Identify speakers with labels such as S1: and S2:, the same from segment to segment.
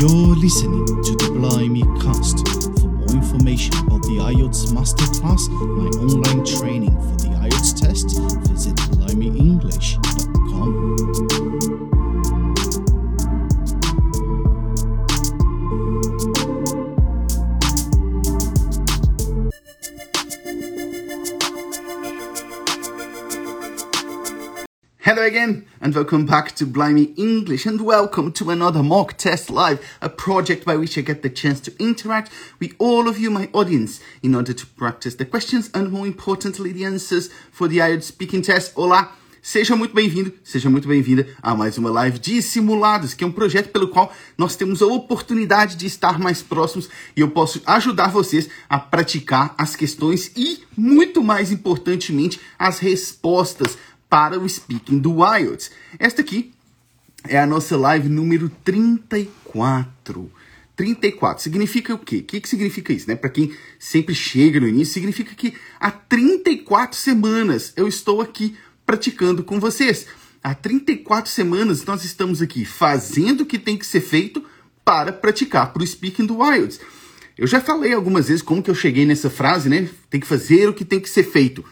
S1: You're listening to the Blimey Cast. For more information about the IELTS Masterclass, my online training for the IELTS test, visit blimeyenglish.com.
S2: Hello again, and welcome back to Blimey English, and welcome to another mock test live, a project by which I get the chance to interact with all of you, my audience, in order to practice the questions and, more importantly, the answers for the IELTS speaking test. Olá! Seja muito bem-vindo, seja muito bem-vinda a mais uma live de simulados, que é um projeto pelo qual nós temos a oportunidade de estar mais próximos e eu posso ajudar vocês a praticar as questões e, muito mais importantemente, as respostas para o speaking do IELTS. Esta aqui é a nossa live número 34. 34 significa o quê? O que, que significa isso, né? Para quem sempre chega no início, significa que há 34 semanas eu estou aqui praticando com vocês. Há 34 semanas nós estamos aqui fazendo o que tem que ser feito para praticar para o speaking do IELTS. Eu já falei algumas vezes como que eu cheguei nessa frase, né? Tem que fazer o que tem que ser feito.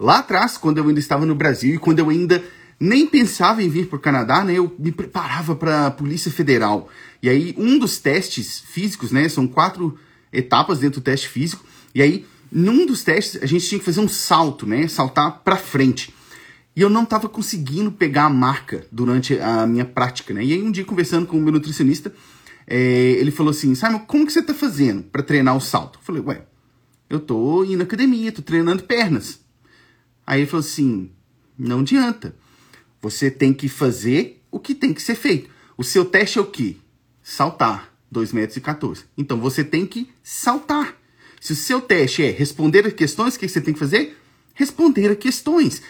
S2: Lá atrás, quando eu ainda estava no Brasil e quando eu ainda nem pensava em vir para o Canadá, né, eu me preparava para a Polícia Federal. E aí, um dos testes físicos, né, são quatro etapas dentro do teste físico, e aí, num dos testes, a gente tinha que fazer um salto, né, saltar para frente. E eu não estava conseguindo pegar a marca durante a minha prática, né. E aí, um dia, conversando com o meu nutricionista, é, ele falou assim, Simon, como que você está fazendo para treinar o salto? Eu falei, ué, eu tô indo na academia, tô treinando pernas. Aí ele falou assim: não adianta. Você tem que fazer o que tem que ser feito. O seu teste é o quê? Saltar. 2 metros e 14. Então você tem que saltar. Se o seu teste é responder a questões, o que você tem que fazer? Responder a questões.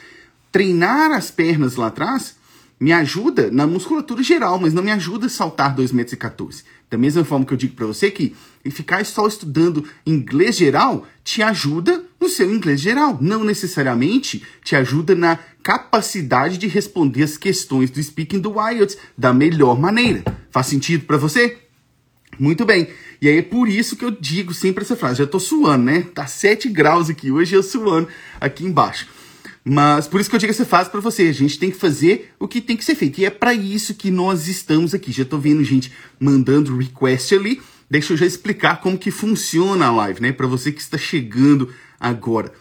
S2: Treinar as pernas lá atrás me ajuda na musculatura geral, mas não me ajuda a saltar 2 metros e 14. Da mesma forma que eu digo para você que ficar só estudando inglês geral te ajuda no seu inglês geral, não necessariamente te ajuda na capacidade de responder as questões do speaking do IELTS da melhor maneira. Faz sentido para você? Muito bem. E aí é por isso que eu digo sempre essa frase. Já tô suando, né? Tá 7 graus aqui hoje, eu suando aqui embaixo. Mas por isso que eu digo essa frase para você. A gente tem que fazer o que tem que ser feito. E é para isso que nós estamos aqui. Já tô vendo gente mandando request ali. Deixa eu já explicar como que funciona a live, né? Para você que está chegando agora.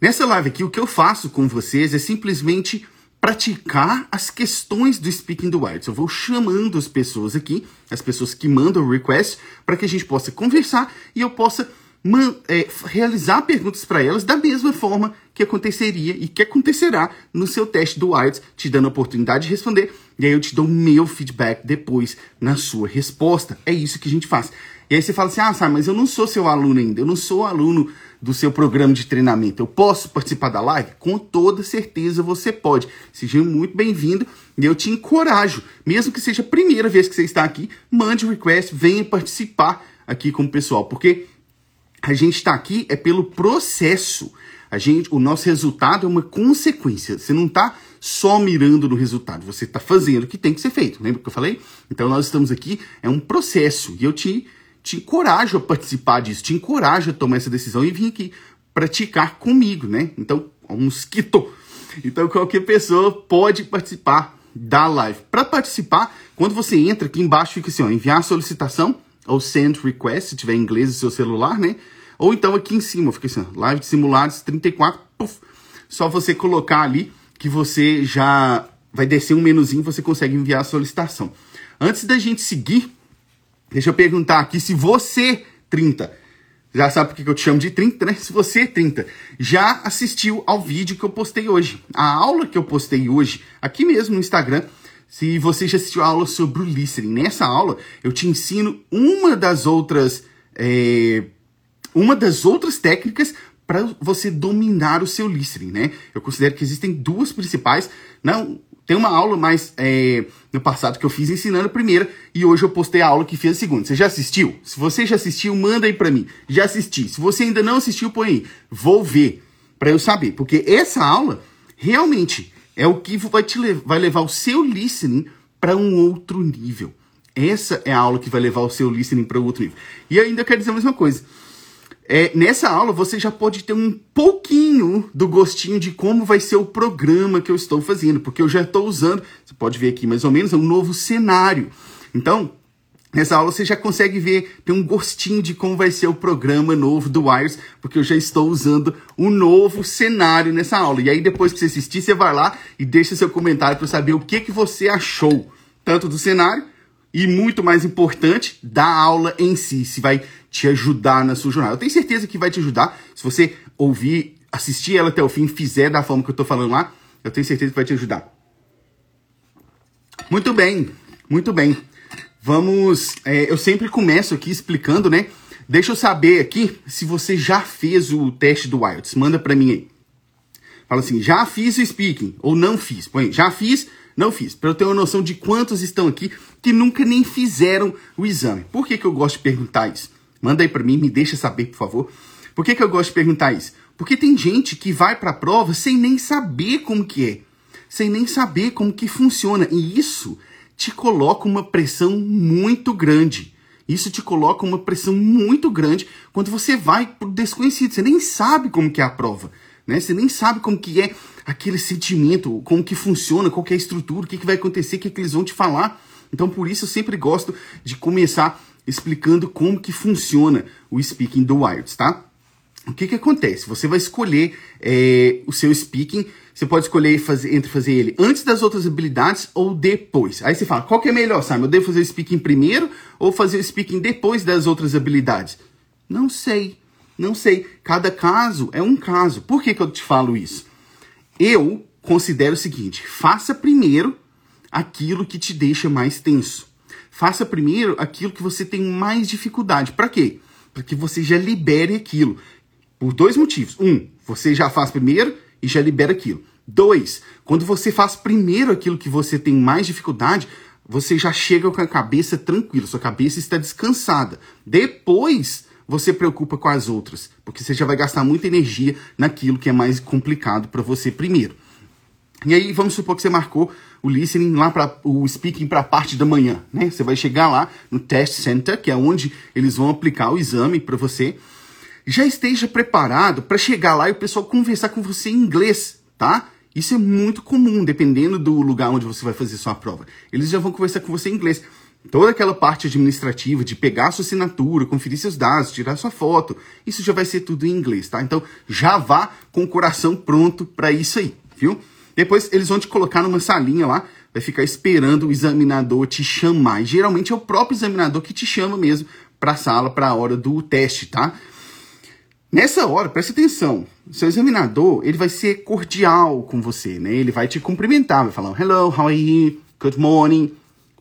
S2: Nessa live aqui, o que eu faço com vocês é simplesmente praticar as questões do Speaking the Wilds. Eu vou chamando as pessoas aqui, as pessoas que mandam request, para que a gente possa conversar e eu possa é, realizar perguntas para elas da mesma forma que aconteceria e que acontecerá no seu teste do IELTS, te dando a oportunidade de responder, e aí eu te dou meu feedback depois na sua resposta. É isso que a gente faz. E aí você fala assim, ah, sabe, mas eu não sou seu aluno ainda, eu não sou aluno do seu programa de treinamento. Eu posso participar da live? Com toda certeza você pode. Seja muito bem-vindo e eu te encorajo, mesmo que seja a primeira vez que você está aqui, mande request, venha participar aqui com o pessoal, porque a gente está aqui é pelo processo. A gente, o nosso resultado é uma consequência. Você não está só mirando no resultado, você está fazendo o que tem que ser feito. Lembra que eu falei? Então nós estamos aqui, é um processo. E eu te, te encorajo a participar disso, te encorajo a tomar essa decisão e vir aqui praticar comigo, né? Então, um mosquito. Então qualquer pessoa pode participar da live. Para participar, quando você entra aqui embaixo fica assim, ó, enviar solicitação ou send request, se tiver em inglês no seu celular, né? Ou então aqui em cima, fica assim, live de simulados 34, puff, só você colocar ali que você já vai descer um menuzinho, você consegue enviar a solicitação. Antes da gente seguir, deixa eu perguntar aqui se você, 30, já sabe por que eu te chamo de 30, né? Se você, 30, já assistiu ao vídeo que eu postei hoje. A aula que eu postei hoje, aqui mesmo no Instagram, se você já assistiu a aula sobre o listening. Nessa aula, eu te ensino uma das outras é, uma das outras técnicas para você dominar o seu listening, né? Eu considero que existem duas principais. Não, tem uma aula mais é, no passado que eu fiz ensinando a primeira e hoje eu postei a aula que fiz a segunda. Você já assistiu? Se você já assistiu, manda aí para mim. Já assisti. Se você ainda não assistiu, põe aí. Vou ver para eu saber, porque essa aula realmente é o que vai te vai levar o seu listening para um outro nível. Essa é a aula que vai levar o seu listening para outro nível. E ainda quero dizer a mesma coisa. É, nessa aula você já pode ter um pouquinho do gostinho de como vai ser o programa que eu estou fazendo, porque eu já estou usando, você pode ver aqui mais ou menos, é um novo cenário. Então, Nessa aula você já consegue ver, tem um gostinho de como vai ser o programa novo do Wires, porque eu já estou usando um novo cenário nessa aula. E aí depois que você assistir, você vai lá e deixa seu comentário para saber o que, que você achou, tanto do cenário e muito mais importante, da aula em si, se vai te ajudar na sua jornada. Eu tenho certeza que vai te ajudar se você ouvir, assistir ela até o fim, fizer da forma que eu estou falando lá, eu tenho certeza que vai te ajudar. Muito bem, muito bem. Vamos. É, eu sempre começo aqui explicando, né? Deixa eu saber aqui se você já fez o teste do IELTS. Manda para mim aí. Fala assim, já fiz o speaking ou não fiz. Põe, já fiz, não fiz. Para eu ter uma noção de quantos estão aqui que nunca nem fizeram o exame. Por que, que eu gosto de perguntar isso? Manda aí para mim, me deixa saber, por favor. Por que, que eu gosto de perguntar isso? Porque tem gente que vai para a prova sem nem saber como que é, sem nem saber como que funciona. E isso te coloca uma pressão muito grande. Isso te coloca uma pressão muito grande quando você vai pro desconhecido. Você nem sabe como que é a prova, né? Você nem sabe como que é aquele sentimento, como que funciona, qual que é a estrutura, o que, que vai acontecer, o que, que eles vão te falar. Então, por isso, eu sempre gosto de começar explicando como que funciona o speaking do IELTS, tá? O que que acontece? Você vai escolher é, o seu speaking você pode escolher fazer, entre fazer ele antes das outras habilidades ou depois. Aí você fala, qual que é melhor, Simon? Eu devo fazer o speaking primeiro ou fazer o speaking depois das outras habilidades? Não sei. Não sei. Cada caso é um caso. Por que, que eu te falo isso? Eu considero o seguinte: faça primeiro aquilo que te deixa mais tenso. Faça primeiro aquilo que você tem mais dificuldade. Para quê? Para que você já libere aquilo. Por dois motivos. Um, você já faz primeiro e já libera aquilo. Dois, quando você faz primeiro aquilo que você tem mais dificuldade, você já chega com a cabeça tranquila, sua cabeça está descansada. Depois você preocupa com as outras, porque você já vai gastar muita energia naquilo que é mais complicado para você primeiro. E aí vamos supor que você marcou o listening lá para o speaking para a parte da manhã, né? Você vai chegar lá no test center, que é onde eles vão aplicar o exame para você já esteja preparado para chegar lá e o pessoal conversar com você em inglês, tá? Isso é muito comum, dependendo do lugar onde você vai fazer sua prova. Eles já vão conversar com você em inglês. Toda aquela parte administrativa de pegar sua assinatura, conferir seus dados, tirar sua foto, isso já vai ser tudo em inglês, tá? Então já vá com o coração pronto para isso aí, viu? Depois eles vão te colocar numa salinha lá, vai ficar esperando o examinador te chamar. E geralmente é o próprio examinador que te chama mesmo para a sala para a hora do teste, tá? Nessa hora, preste atenção, seu examinador, ele vai ser cordial com você, né? Ele vai te cumprimentar, vai falar hello, how are you, good morning.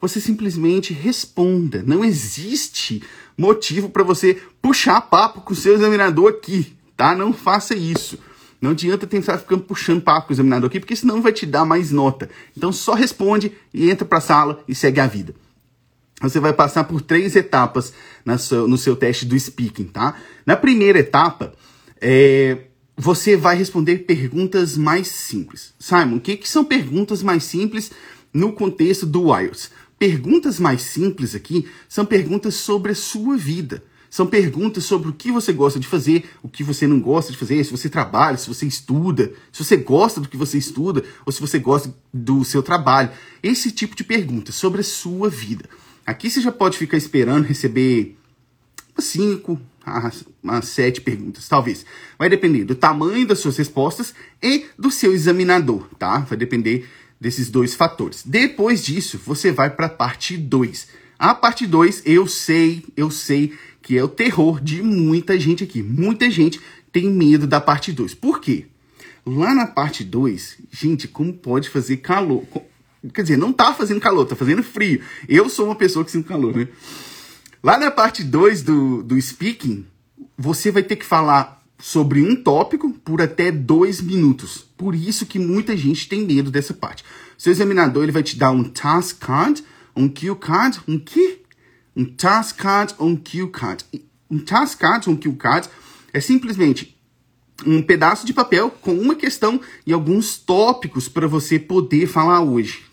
S2: Você simplesmente responda. Não existe motivo para você puxar papo com o seu examinador aqui, tá? Não faça isso. Não adianta tentar ficar puxando papo com o examinador aqui, porque senão vai te dar mais nota. Então só responde e entra para a sala e segue a vida você vai passar por três etapas no seu teste do speaking, tá? Na primeira etapa, é, você vai responder perguntas mais simples. Simon, o que, que são perguntas mais simples no contexto do IELTS? Perguntas mais simples aqui são perguntas sobre a sua vida. São perguntas sobre o que você gosta de fazer, o que você não gosta de fazer, se você trabalha, se você estuda, se você gosta do que você estuda ou se você gosta do seu trabalho. Esse tipo de pergunta sobre a sua vida. Aqui você já pode ficar esperando receber cinco a sete perguntas, talvez. Vai depender do tamanho das suas respostas e do seu examinador, tá? Vai depender desses dois fatores. Depois disso, você vai para a parte 2. A parte 2, eu sei, eu sei que é o terror de muita gente aqui. Muita gente tem medo da parte 2. Por quê? Lá na parte 2, gente, como pode fazer calor? Quer dizer, não tá fazendo calor, tá fazendo frio. Eu sou uma pessoa que sinto calor, né? Lá na parte 2 do, do speaking, você vai ter que falar sobre um tópico por até dois minutos. Por isso que muita gente tem medo dessa parte. Seu examinador ele vai te dar um task card, um cue card, um quê? Um task card um cue card. Um task card um cue card é simplesmente um pedaço de papel com uma questão e alguns tópicos para você poder falar hoje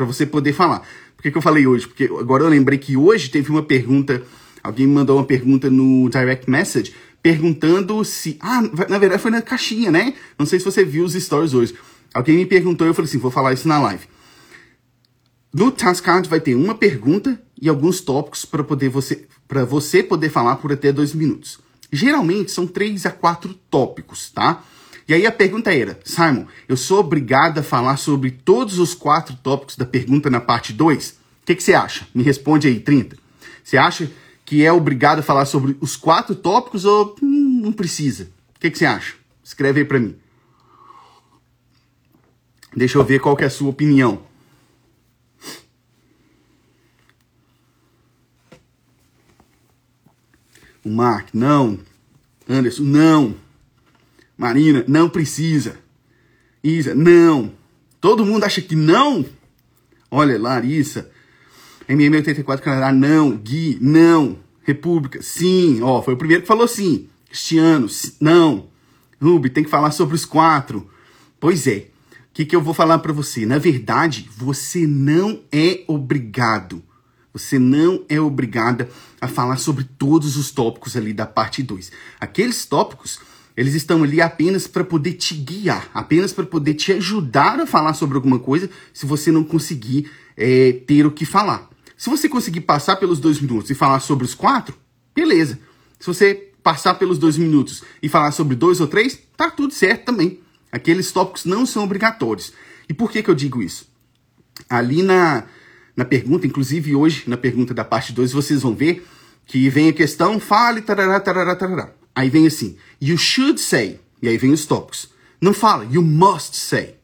S2: para você poder falar. Por que, que eu falei hoje? Porque agora eu lembrei que hoje teve uma pergunta, alguém me mandou uma pergunta no direct message perguntando se. Ah, na verdade foi na caixinha, né? Não sei se você viu os stories hoje. Alguém me perguntou eu falei assim: vou falar isso na live. No Task Card vai ter uma pergunta e alguns tópicos para poder você para você poder falar por até dois minutos. Geralmente são três a quatro tópicos, tá? E aí a pergunta era, Simon, eu sou obrigado a falar sobre todos os quatro tópicos da pergunta na parte 2? O que, que você acha? Me responde aí, 30. Você acha que é obrigado a falar sobre os quatro tópicos ou hum, não precisa? O que, que você acha? Escreve aí para mim. Deixa eu ver qual que é a sua opinião. O Mark, não. Anderson, não. Marina, não precisa. Isa, não. Todo mundo acha que não? Olha, Larissa. MM84 Canadá, não. Gui, não. República, sim. Ó, foi o primeiro que falou sim. Cristiano, não. Ruby, tem que falar sobre os quatro. Pois é. O que, que eu vou falar para você? Na verdade, você não é obrigado você não é obrigada a falar sobre todos os tópicos ali da parte 2. Aqueles tópicos, eles estão ali apenas para poder te guiar, apenas para poder te ajudar a falar sobre alguma coisa se você não conseguir é, ter o que falar. Se você conseguir passar pelos dois minutos e falar sobre os quatro, beleza. Se você passar pelos dois minutos e falar sobre dois ou três, tá tudo certo também. Aqueles tópicos não são obrigatórios. E por que, que eu digo isso? Ali na, na pergunta, inclusive hoje, na pergunta da parte 2, vocês vão ver que vem a questão, fale, tarará, tarará, tarará. Aí vem assim, you should say, e aí vem os tópicos. Não fala, you must say.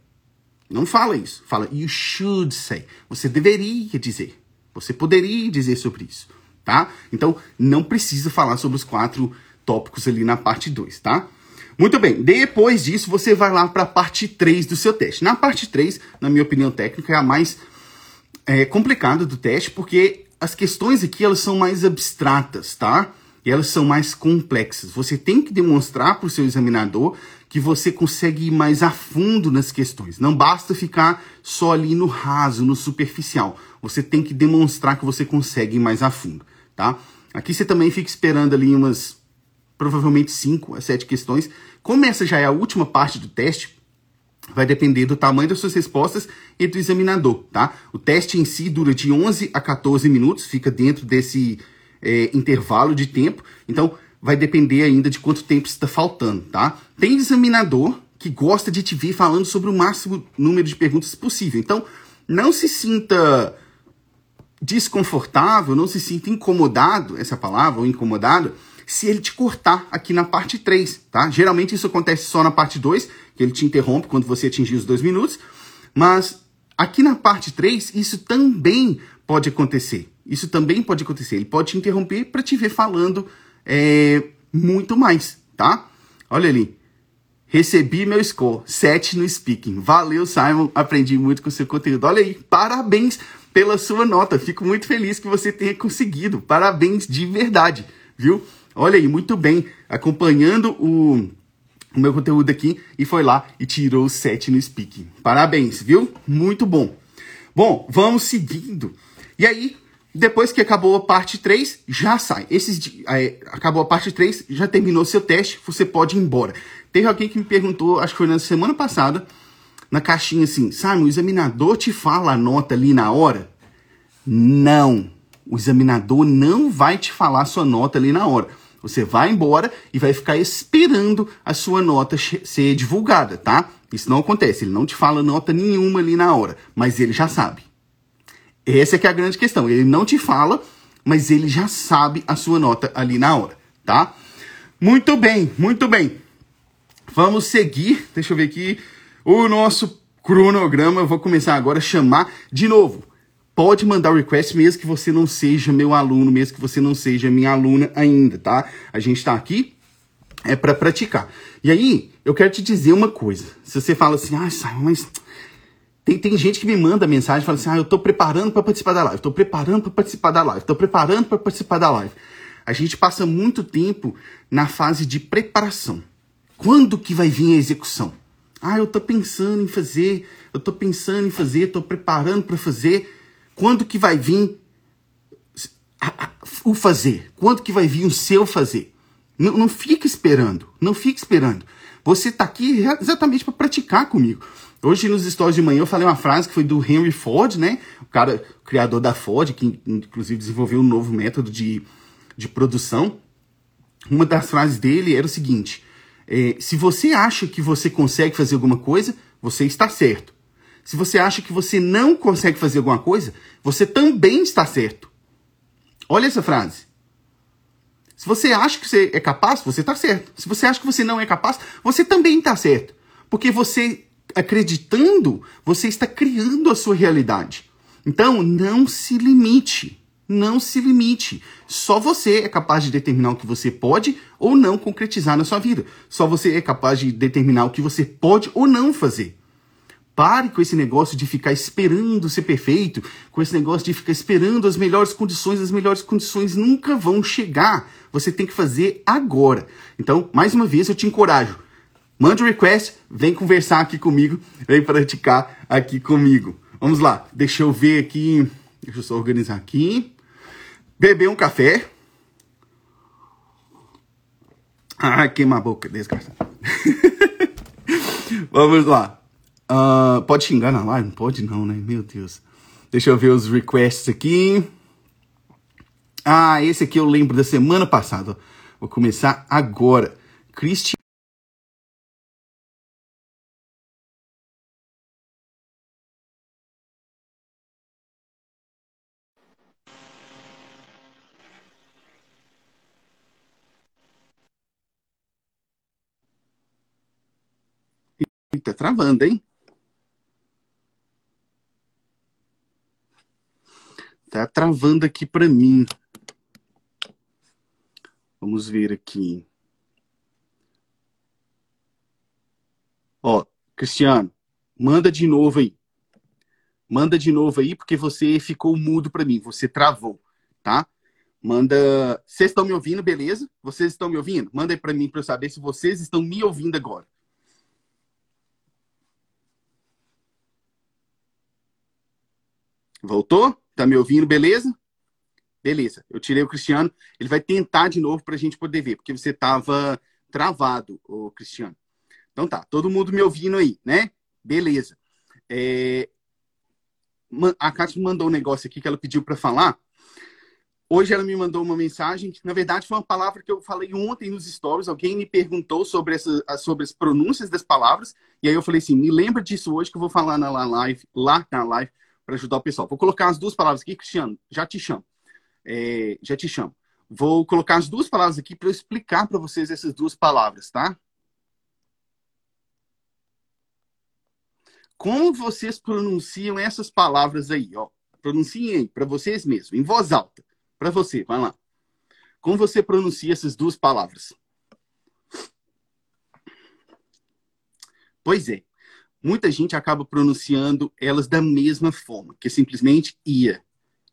S2: Não fala isso. Fala, you should say. Você deveria dizer. Você poderia dizer sobre isso, tá? Então, não precisa falar sobre os quatro tópicos ali na parte 2, tá? Muito bem, depois disso você vai lá para a parte 3 do seu teste. Na parte 3, na minha opinião técnica, é a mais é, complicado do teste, porque as questões aqui elas são mais abstratas, tá? E elas são mais complexas. Você tem que demonstrar para o seu examinador que você consegue ir mais a fundo nas questões. Não basta ficar só ali no raso, no superficial. Você tem que demonstrar que você consegue ir mais a fundo, tá? Aqui você também fica esperando ali umas provavelmente 5 a 7 questões. Como essa já é a última parte do teste, vai depender do tamanho das suas respostas e do examinador, tá? O teste em si dura de 11 a 14 minutos, fica dentro desse é, intervalo de tempo, então vai depender ainda de quanto tempo está faltando, tá? Tem examinador que gosta de te ver falando sobre o máximo número de perguntas possível, então não se sinta desconfortável, não se sinta incomodado, essa palavra, ou incomodado, se ele te cortar aqui na parte 3, tá? Geralmente isso acontece só na parte 2, que ele te interrompe quando você atingir os dois minutos, mas aqui na parte 3 isso também pode acontecer. Isso também pode acontecer. Ele pode te interromper para te ver falando é, muito mais, tá? Olha ali. Recebi meu score, 7 no speaking. Valeu, Simon. Aprendi muito com seu conteúdo. Olha aí, parabéns pela sua nota. Fico muito feliz que você tenha conseguido. Parabéns de verdade, viu? Olha aí, muito bem, acompanhando o, o meu conteúdo aqui e foi lá e tirou 7 no speaking. Parabéns, viu? Muito bom. Bom, vamos seguindo. E aí, depois que acabou a parte 3, já sai. Esses, é, acabou a parte 3, já terminou seu teste, você pode ir embora. Teve alguém que me perguntou, acho que foi na semana passada, na caixinha assim, Simon, o examinador te fala a nota ali na hora? Não. O examinador não vai te falar a sua nota ali na hora. Você vai embora e vai ficar esperando a sua nota ser divulgada, tá? Isso não acontece, ele não te fala nota nenhuma ali na hora, mas ele já sabe. Essa é que é a grande questão. Ele não te fala, mas ele já sabe a sua nota ali na hora, tá? Muito bem, muito bem. Vamos seguir, deixa eu ver aqui, o nosso cronograma. Eu vou começar agora a chamar de novo pode mandar o request mesmo que você não seja meu aluno, mesmo que você não seja minha aluna ainda, tá? A gente está aqui é para praticar. E aí, eu quero te dizer uma coisa. Se você fala assim, ah, Simon, mas tem, tem gente que me manda mensagem e fala assim, ah, eu tô preparando para participar da live, tô preparando para participar da live, tô preparando para participar da live. A gente passa muito tempo na fase de preparação. Quando que vai vir a execução? Ah, eu tô pensando em fazer, eu tô pensando em fazer, tô preparando para fazer Quando que vai vir o fazer? Quando que vai vir o seu fazer? Não, não fique esperando, não fique esperando. Você está aqui exatamente para praticar comigo. Hoje nos stories de manhã eu falei uma frase que foi do Henry Ford, né? O cara, o criador da Ford, que inclusive desenvolveu um novo método de, de produção. Uma das frases dele era o seguinte: é, se você acha que você consegue fazer alguma coisa, você está certo. Se você acha que você não consegue fazer alguma coisa, você também está certo. Olha essa frase. Se você acha que você é capaz, você está certo. Se você acha que você não é capaz, você também está certo. Porque você, acreditando, você está criando a sua realidade. Então, não se limite. Não se limite. Só você é capaz de determinar o que você pode ou não concretizar na sua vida. Só você é capaz de determinar o que você pode ou não fazer. Pare com esse negócio de ficar esperando ser perfeito, com esse negócio de ficar esperando as melhores condições, as melhores condições nunca vão chegar. Você tem que fazer agora. Então, mais uma vez, eu te encorajo. Mande um request, vem conversar aqui comigo, vem praticar aqui comigo. Vamos lá, deixa eu ver aqui, deixa eu só organizar aqui. Beber um café. Ah, queima a boca, desgraçado. Vamos lá. Uh, pode xingar na live? Não pode não, né? Meu Deus. Deixa eu ver os requests aqui. Ah, esse aqui eu lembro da semana passada. Vou começar agora. Cristian. Tá travando, hein? Tá travando aqui para mim. Vamos ver aqui. Ó, Cristiano, manda de novo aí. Manda de novo aí, porque você ficou mudo para mim. Você travou, tá? Manda. Vocês estão me ouvindo, beleza? Vocês estão me ouvindo? Manda aí para mim para eu saber se vocês estão me ouvindo agora. Voltou? Tá me ouvindo, beleza? Beleza. Eu tirei o Cristiano. Ele vai tentar de novo para a gente poder ver, porque você tava travado, o Cristiano. Então tá, todo mundo me ouvindo aí, né? Beleza. É... A Kátia me mandou um negócio aqui que ela pediu para falar. Hoje ela me mandou uma mensagem que, na verdade, foi uma palavra que eu falei ontem nos stories. Alguém me perguntou sobre, essa, sobre as pronúncias das palavras. E aí eu falei assim: me lembra disso hoje que eu vou falar na live, lá na live, para ajudar o pessoal. Vou colocar as duas palavras aqui, Cristiano, já te chamo. É, já te chamo. Vou colocar as duas palavras aqui para explicar para vocês essas duas palavras, tá? Como vocês pronunciam essas palavras aí, ó? Pronunciem aí, para vocês mesmos, em voz alta. Para você, vai lá. Como você pronuncia essas duas palavras? Pois é muita gente acaba pronunciando elas da mesma forma, que é simplesmente ia,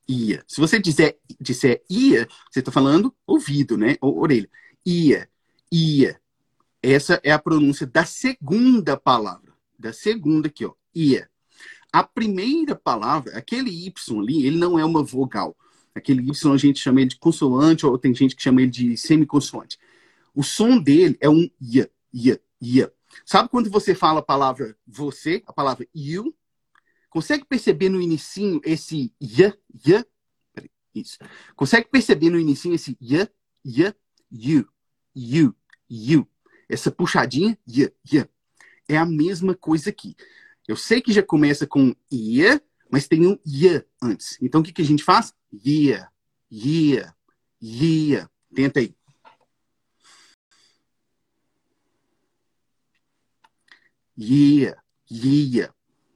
S2: ia. Se você disser, disser ia, você está falando ouvido, né? Ou orelha. Ia, ia. Essa é a pronúncia da segunda palavra. Da segunda aqui, ó. Ia. A primeira palavra, aquele Y ali, ele não é uma vogal. Aquele Y a gente chama ele de consoante, ou tem gente que chama ele de semiconsoante. O som dele é um ia, ia, ia. Sabe quando você fala a palavra você, a palavra you? Consegue perceber no inicinho esse ya, ya? Isso. Consegue perceber no inicinho esse ya, ya, you, you, you? Essa puxadinha, ya, ya. É a mesma coisa aqui. Eu sei que já começa com ia, mas tem um ya antes. Então o que, que a gente faz? Yeah, yeah, yeah. Tenta aí. Yeah, yeah.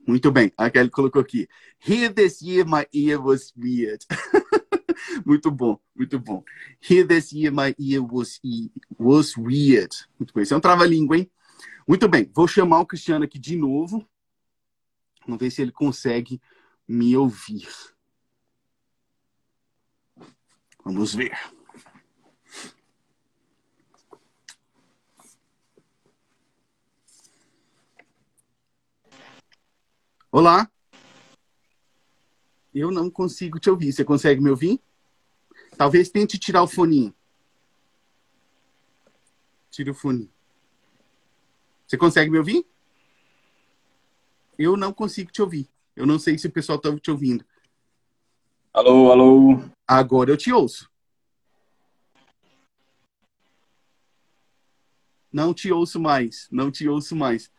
S2: Muito bem. A Kelly colocou aqui. Here this year my ear was weird. muito bom, muito bom. Here this year my ear was, was weird. Muito bem. Isso é um trava-língua, hein? Muito bem. Vou chamar o Cristiano aqui de novo. Vamos ver se ele consegue me ouvir. Vamos ver. Olá. Eu não consigo te ouvir. Você consegue me ouvir? Talvez tente tirar o foninho. Tira o fone. Você consegue me ouvir? Eu não consigo te ouvir. Eu não sei se o pessoal está te ouvindo.
S3: Alô, alô.
S2: Agora eu te ouço. Não te ouço mais. Não te ouço mais.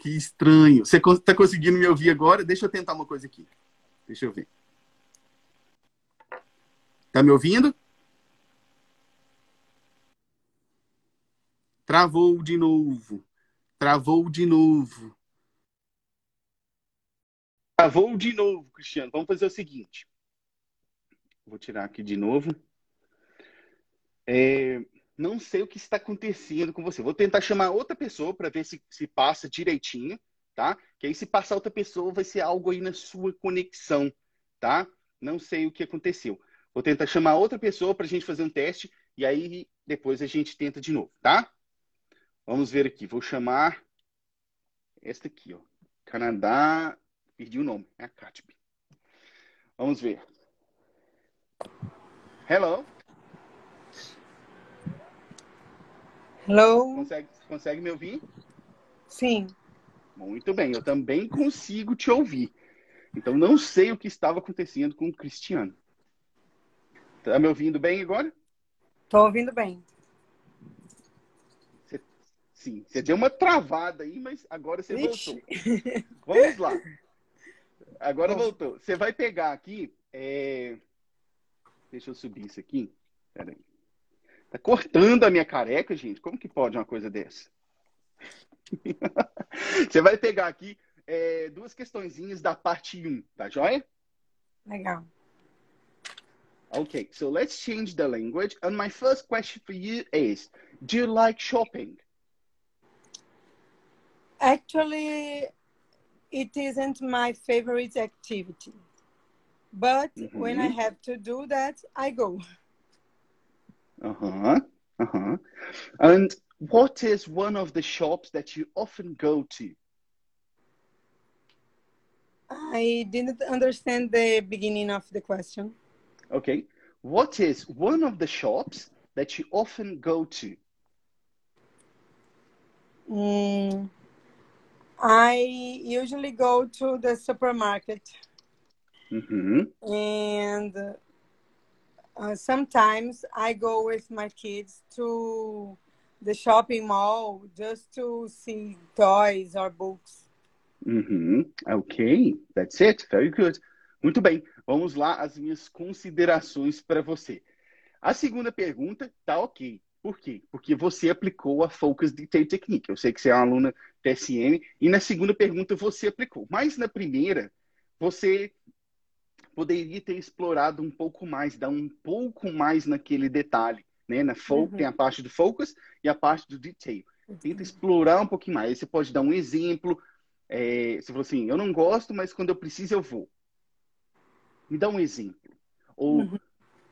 S2: Que estranho. Você está conseguindo me ouvir agora? Deixa eu tentar uma coisa aqui. Deixa eu ver. Tá me ouvindo? Travou de novo. Travou de novo. Travou de novo, Cristiano. Vamos fazer o seguinte. Vou tirar aqui de novo. É, não sei o que está acontecendo com você. Vou tentar chamar outra pessoa para ver se, se passa direitinho, tá? Que aí se passar outra pessoa vai ser algo aí na sua conexão, tá? Não sei o que aconteceu. Vou tentar chamar outra pessoa para a gente fazer um teste e aí depois a gente tenta de novo, tá? Vamos ver aqui. Vou chamar esta aqui, ó. Canadá. Perdi o nome. É a Catby. Vamos ver. Hello.
S4: Hello.
S2: Consegue, consegue me ouvir?
S4: Sim.
S2: Muito bem. Eu também consigo te ouvir. Então não sei o que estava acontecendo com o Cristiano. Tá me ouvindo bem agora?
S4: Estou ouvindo bem.
S2: Sim, você deu uma travada aí, mas agora você
S4: Ixi.
S2: voltou. Vamos lá. Agora voltou. Você vai pegar aqui. é, Deixa eu subir isso aqui. Peraí. Tá cortando a minha careca, gente. Como que pode uma coisa dessa? Você vai pegar aqui é, duas questõezinhas da parte 1, tá joia?
S4: Legal.
S2: Okay, so let's change the language. And my first question for you is Do you like shopping?
S4: Actually, it isn't my favorite activity. But when I have to do that, I go.
S2: Uh huh. Uh huh. And what is one of the shops that you often go to?
S4: I didn't understand the beginning of the question.
S2: Okay. What is one of the shops that you often go to?
S4: Mm, I usually go to the supermarket
S2: Mm-hmm.
S4: and uh, sometimes I go with my kids to the shopping mall just to see toys or books.
S2: Uhum. Ok, that's it. Very good. Muito bem. Vamos lá as minhas considerações para você. A segunda pergunta tá ok. Por quê? Porque você aplicou a Focus Detail Technique. Eu sei que você é uma aluna TSM e na segunda pergunta você aplicou. Mas na primeira, você poderia ter explorado um pouco mais, dar um pouco mais naquele detalhe. Né? Na
S4: Uhum.
S2: Tem a parte do Focus e a parte do Detail. Tenta explorar um pouquinho mais. Você pode dar um exemplo. É, você falou assim, eu não gosto, mas quando eu preciso eu vou. Me dá um exemplo. Ou
S4: Uhum.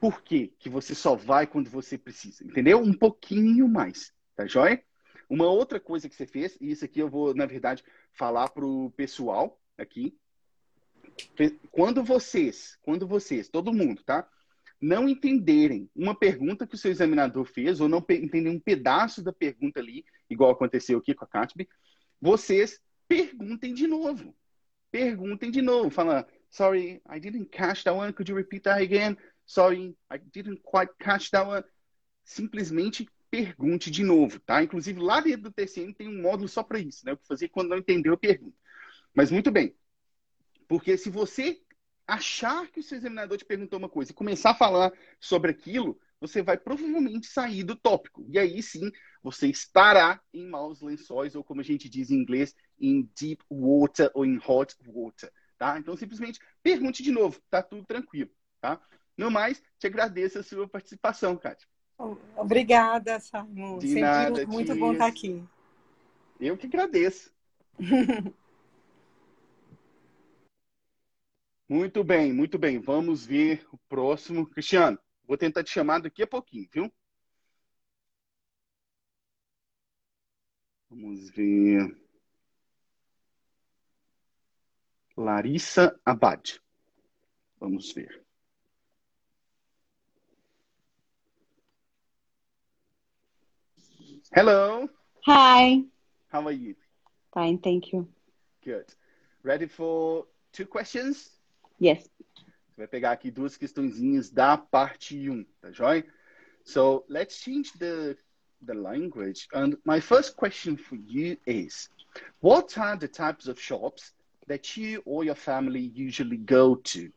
S2: por que que você só vai quando você precisa? Entendeu? Um pouquinho mais. Tá joia? Uma outra coisa que você fez, e isso aqui eu vou, na verdade, falar pro pessoal aqui. Quando vocês, quando vocês, todo mundo, tá? Não entenderem uma pergunta que o seu examinador fez, ou não entenderem um pedaço da pergunta ali, igual aconteceu aqui com a Catby, vocês perguntem de novo. Perguntem de novo. Fala, sorry, I didn't catch that one. Could you repeat that again? Sorry, I didn't quite catch that one. Simplesmente pergunte de novo, tá? Inclusive, lá dentro do TCM tem um módulo só para isso, né? O que fazer quando não entendeu, pergunta. Mas muito bem. Porque se você achar que o seu examinador te perguntou uma coisa e começar a falar sobre aquilo, você vai provavelmente sair do tópico. E aí sim, você estará em maus lençóis, ou como a gente diz em inglês, em deep water ou em hot water, tá? Então, simplesmente pergunte de novo, tá tudo tranquilo, tá? No mais, te agradeço a sua participação, Kátia.
S4: Obrigada, Simon.
S2: De
S4: Sempre
S2: nada,
S4: muito
S2: Tia.
S4: bom estar aqui.
S2: Eu que agradeço. muito bem, muito bem. Vamos ver o próximo. Cristiano, vou tentar te chamar daqui a pouquinho, viu? Vamos ver. Larissa Abad. Vamos ver. Hello,
S5: Hi.
S2: how are you?
S5: Fine, thank you.
S2: Good. Ready for two questions?
S5: Yes.
S2: Você vai pegar aqui duas questõezinhas da parte 1, tá joia? So, let's change the, the language. And my first question for you is, what are the types of shops that you or your family usually go to?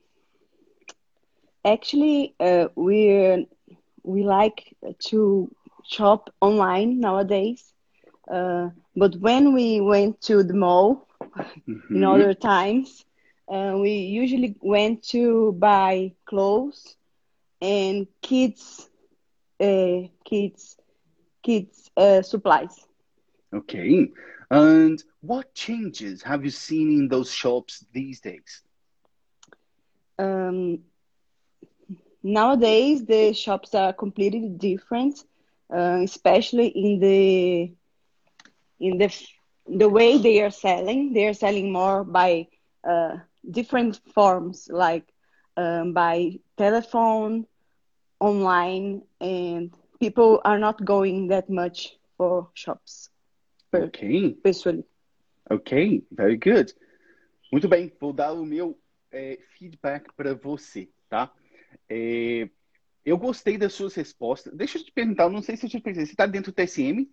S5: Actually, uh, we we like to shop online nowadays. Uh, but when we went to the mall in
S2: Mhm.
S5: other times, uh, we usually went to buy clothes and kids, uh, kids, kids uh, supplies.
S2: Okay. And what changes have you seen in those shops these days?
S5: Um, nowadays, the shops are completely different, uh, especially in the in the the way they are selling. They are selling more by uh, different forms, like um, by telephone, online, and people are not going that much for shops. per-
S2: Ok,
S5: Personally,
S2: ok, very good. Muito bem, vou dar o meu eh, feedback para você, tá? Eh, eu gostei das suas respostas. Deixa eu te perguntar, não sei se eu te perguntei, você está dentro do TSM?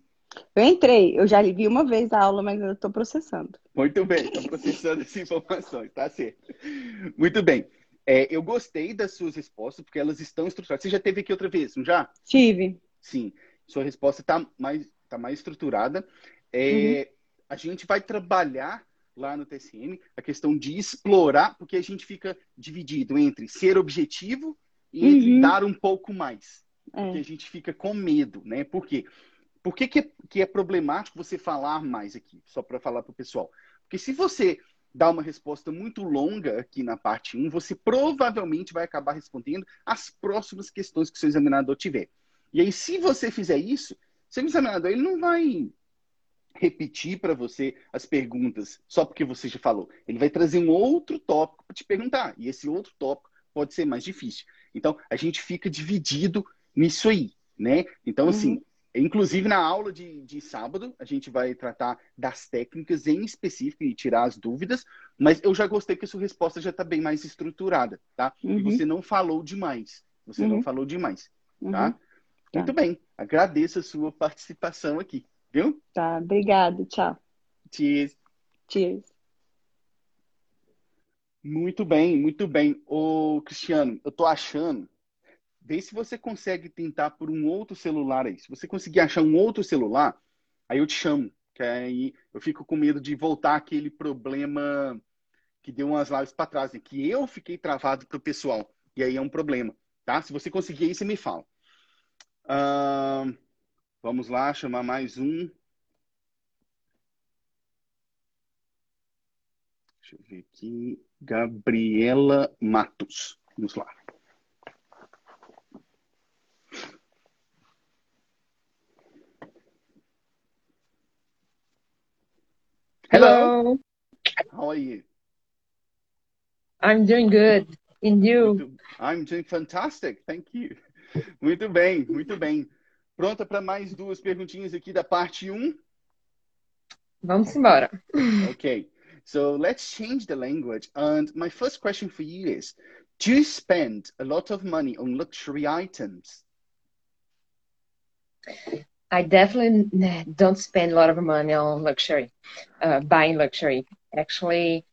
S5: Eu entrei, eu já vi uma vez a aula, mas eu estou processando.
S2: Muito bem, estou processando essas informações, tá certo. Muito bem. Eh, eu gostei das suas respostas, porque elas estão estruturadas. Você já teve aqui outra vez, não já?
S5: Tive.
S2: Sim, sua resposta está mais, tá mais estruturada. É, A gente vai trabalhar lá no TSM a questão de explorar, porque a gente fica dividido entre ser objetivo e entre
S5: Uhum.
S2: dar um pouco mais. Porque
S5: É.
S2: a gente fica com medo, né? Por quê? Por que, que, é, que é problemático você falar mais aqui? Só para falar para o pessoal. Porque se você dá uma resposta muito longa aqui na parte 1, você provavelmente vai acabar respondendo as próximas questões que o seu examinador tiver. E aí, se você fizer isso, seu examinador ele não vai repetir para você as perguntas só porque você já falou. Ele vai trazer um outro tópico para te perguntar. E esse outro tópico pode ser mais difícil. Então, a gente fica dividido nisso aí, né? Então, assim, inclusive na aula de, de sábado, a gente vai tratar das técnicas em específico e tirar as dúvidas, mas eu já gostei que a sua resposta já está bem mais estruturada, tá? E
S5: Uhum.
S2: você não falou demais. Você não
S5: Uhum.
S2: falou demais,
S5: Uhum.
S2: tá?
S5: Tá.
S2: Muito bem. Agradeço a sua participação aqui, viu?
S5: Tá, obrigado, tchau.
S2: Cheers.
S5: Cheers.
S2: Muito bem, muito bem. Ô, Cristiano, eu tô achando. Vê se você consegue tentar por um outro celular aí. Se você conseguir achar um outro celular, aí eu te chamo. Que aí eu fico com medo de voltar aquele problema que deu umas lives para trás, né? que eu fiquei travado pro pessoal. E aí é um problema, tá? Se você conseguir aí, você me fala. Ahn, vamos lá, chamar mais um. Deixa eu ver aqui. Gabriela Matos. Vamos lá.
S6: Hello.
S2: How are you?
S6: I'm doing good. And you?
S2: Muito- I'm doing fantastic, thank you. Muito bem, muito bem. Pronta para mais duas perguntinhas aqui da parte 1?
S6: Vamos embora.
S2: Okay, so let's change the language. And my first question for you is Do you spend a lot of money on luxury items?
S6: I definitely don't spend a lot of money on luxury, uh, buying luxury. Actually,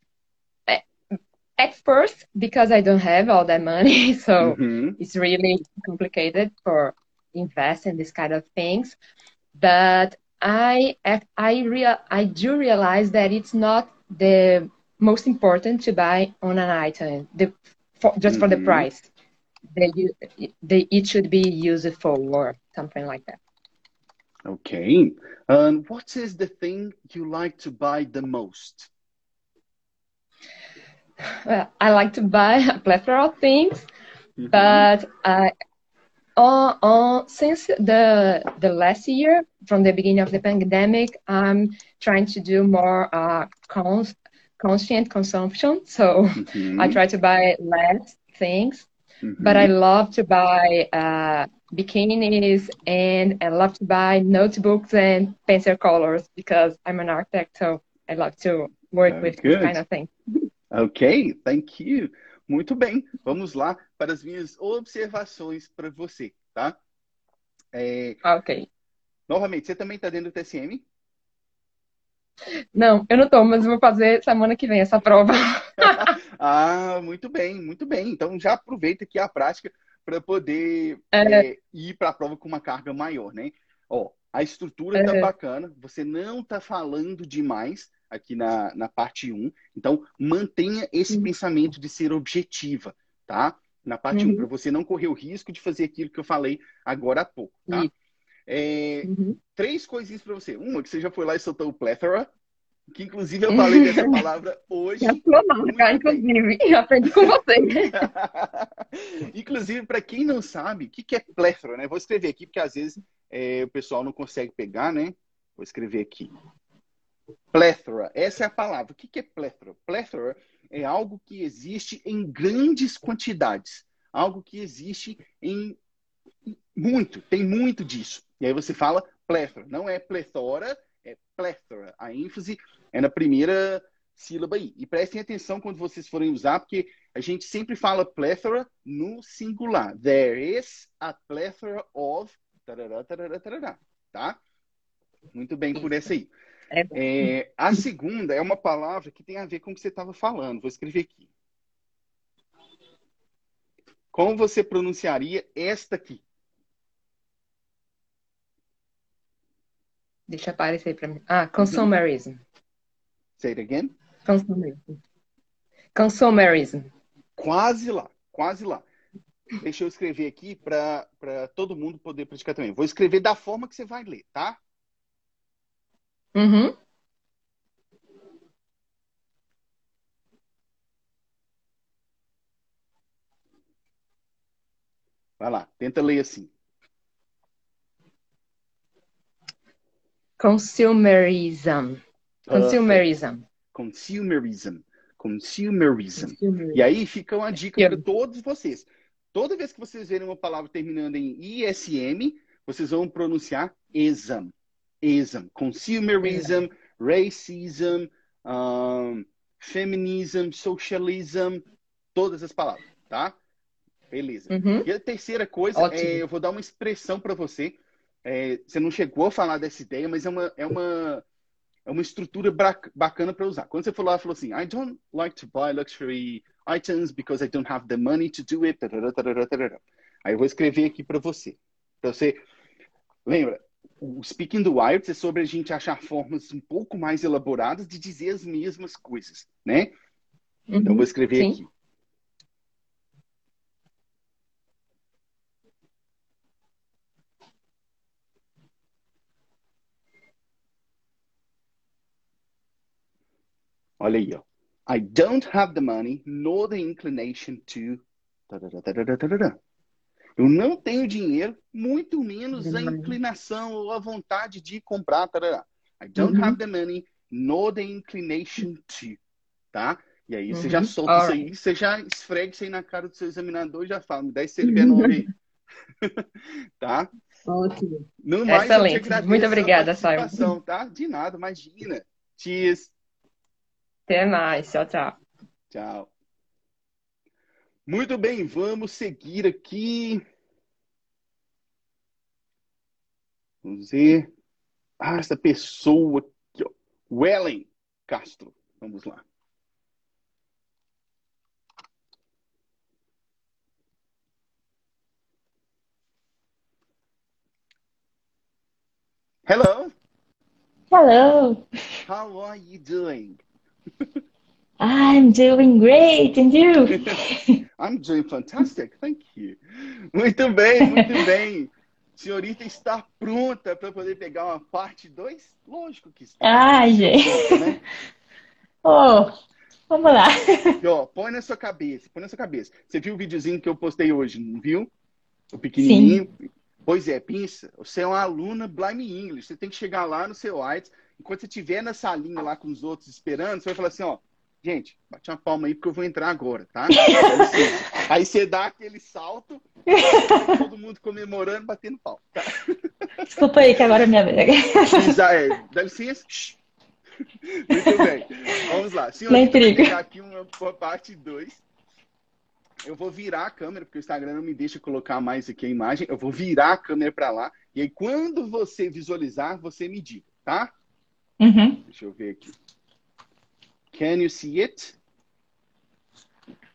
S6: at first, because I don't have all that money, so
S2: Mhm.
S6: it's really complicated for invest in this kind of things. But I I real I do realize that it's not the most important to buy on an item the for, just for the
S2: Mhm.
S6: price. They, they it should be useful or something like that.
S2: Okay. And what is the thing you like to buy the most?
S6: Well, I like to buy a plethora of things,
S2: Mhm.
S6: but I on, on since the the last year from the beginning of the pandemic i'm trying to do more uh cons- conscient consumption so
S2: Mhm.
S6: i try to buy less things. But I love to buy uh, bikinis and I love to buy notebooks and pencil colors because I'm an architect, so I love to work
S2: Very
S6: with
S2: good.
S6: this kind of thing.
S2: Ok, thank you. Muito bem, vamos lá para as minhas observações para você, tá? É,
S6: Ok.
S2: novamente, você também está dentro do TSM?
S6: Não, eu não tô, mas vou fazer semana que vem essa prova.
S2: ah, muito bem, muito bem. Então já aproveita aqui a prática para poder
S6: É.
S2: é, ir para a prova com uma carga maior, né? Ó, a estrutura tá
S6: É.
S2: bacana, você não tá falando demais aqui na, na parte 1, então mantenha esse
S6: Uhum.
S2: pensamento de ser objetiva, tá? Na parte 1,
S6: Uhum.
S2: para você não correr o risco de fazer aquilo que eu falei agora há pouco, tá?
S6: Isso.
S2: É,
S6: Uhum.
S2: três coisinhas para você. Uma, que você já foi lá e soltou o plethora, que inclusive eu falei dessa palavra hoje.
S6: É sua marca, inclusive. Aprendi com você.
S2: Inclusive, para quem não sabe, o que, que é plethora, né? Vou escrever aqui, porque às vezes é, o pessoal não consegue pegar, né? Vou escrever aqui. Plethora, essa é a palavra. O que, que é plethora? Plethora é algo que existe em grandes quantidades. Algo que existe em muito, tem muito disso. E aí você fala plethora. Não é plethora, é plethora. A ênfase é na primeira sílaba aí. E prestem atenção quando vocês forem usar, porque a gente sempre fala plethora no singular. There is a plethora of. Tarará, tarará, tarará, tá? Muito bem por essa aí.
S6: É.
S2: É, a segunda é uma palavra que tem a ver com o que você estava falando. Vou escrever aqui. Como você pronunciaria esta aqui?
S6: Deixa aparecer pra mim. Ah, consumerism.
S2: Say it again.
S6: Consumerism. Consumerism.
S2: Quase lá, quase lá. Deixa eu escrever aqui para todo mundo poder praticar também. Vou escrever da forma que você vai ler, tá?
S6: Uhum.
S2: Vai lá, tenta ler assim.
S6: Consumerism. Consumerism.
S2: Consumerism. Consumerism.
S6: Consumerism.
S2: E aí fica uma dica para todos vocês. Toda vez que vocês verem uma palavra terminando em ISM, vocês vão pronunciar ism. Ism. Consumerism, racism, um, feminism, socialism, todas as palavras, tá? Beleza.
S6: Uhum.
S2: E a terceira coisa é, eu vou dar uma expressão para você. É, você não chegou a falar dessa ideia, mas é uma, é uma, é uma estrutura bacana para usar. Quando você falou lá, falou assim, I don't like to buy luxury items because I don't have the money to do it. tarará, tarará, tarará. Aí eu vou escrever aqui para você. Para você, lembra? O Speaking do IELTS é sobre a gente achar formas um pouco mais elaboradas de dizer as mesmas coisas, né? Então eu
S6: Uhum.
S2: vou escrever
S6: Sim.
S2: aqui. Olha aí, ó. I don't have the money nor the inclination to. Eu não tenho dinheiro, muito menos a inclinação ou a vontade de comprar. I don't
S6: Uhum.
S2: have the money nor the inclination to. Tá? E aí você já
S6: Uhum.
S2: solta isso aí,
S6: Alright.
S2: você já esfrega isso aí na cara do seu examinador e já fala, me dá esse CNPJ aí. tá?
S6: Ótimo.
S2: No mais,
S6: Excelente. Muito obrigada, Simon.
S2: tá? De nada, imagina. Cheers.
S6: Até mais. Tchau, tchau.
S2: Tchau. Muito bem, vamos seguir aqui. Vamos ver. Ah, essa pessoa aqui, ó. Wellen Castro. Vamos lá. Hello,
S7: Hello,
S2: how are you doing?
S7: I'm doing great, and you?
S2: I'm doing fantastic, thank you. Muito bem, muito bem. Senhorita está pronta para poder pegar uma parte 2? Lógico que está.
S7: Ai, gente.
S2: Né?
S7: Oh, vamos lá.
S2: E, ó, põe na sua cabeça, põe na sua cabeça. Você viu o videozinho que eu postei hoje, não viu? O pequenininho. Pois é, pensa, você é uma aluna Blime English, você tem que chegar lá no seu IELTS, enquanto você estiver na salinha lá com os outros esperando, você vai falar assim, ó, gente, bate uma palma aí porque eu vou entrar agora, tá? Aí você dá aquele salto, todo mundo comemorando, batendo pau. Tá?
S7: Desculpa aí, que agora é minha vez.
S2: Já é. Dá licença. Muito bem. Vamos lá. Senhor, eu vou pegar aqui uma, uma parte 2. Eu vou virar a câmera, porque o Instagram não me deixa colocar mais aqui a imagem. Eu vou virar a câmera para lá. E aí, quando você visualizar, você me diga, tá?
S7: Uhum.
S2: Deixa eu ver aqui. Can you see it?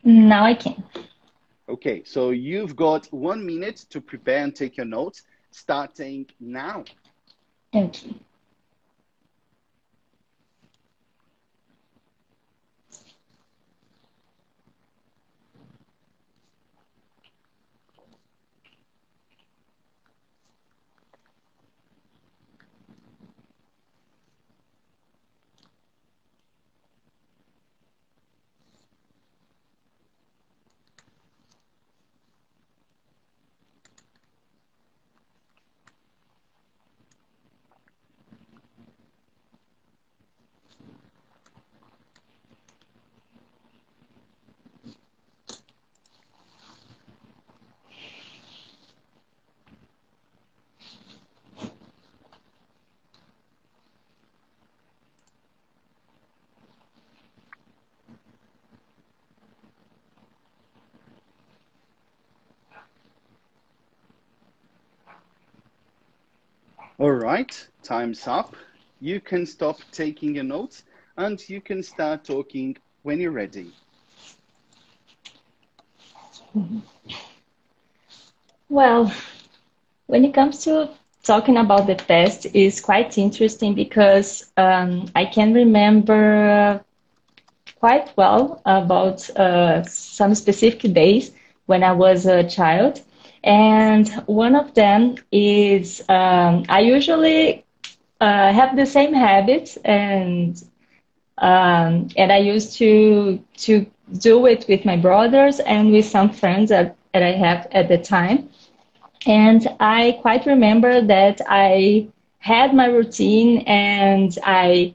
S7: Now I can.
S2: Okay, so you've got one minute to prepare and take your notes, starting now.
S7: Okay.
S2: All right, time's up. You can stop taking your notes and you can start talking when you're ready.
S7: Well, when it comes to talking about the past, is quite interesting because um, I can remember quite well about uh, some specific days when I was a child. And one of them is um, I usually uh, have the same habits and um, and I used to to do it with my brothers and with some friends that, that I have at the time. And I quite remember that I had my routine and I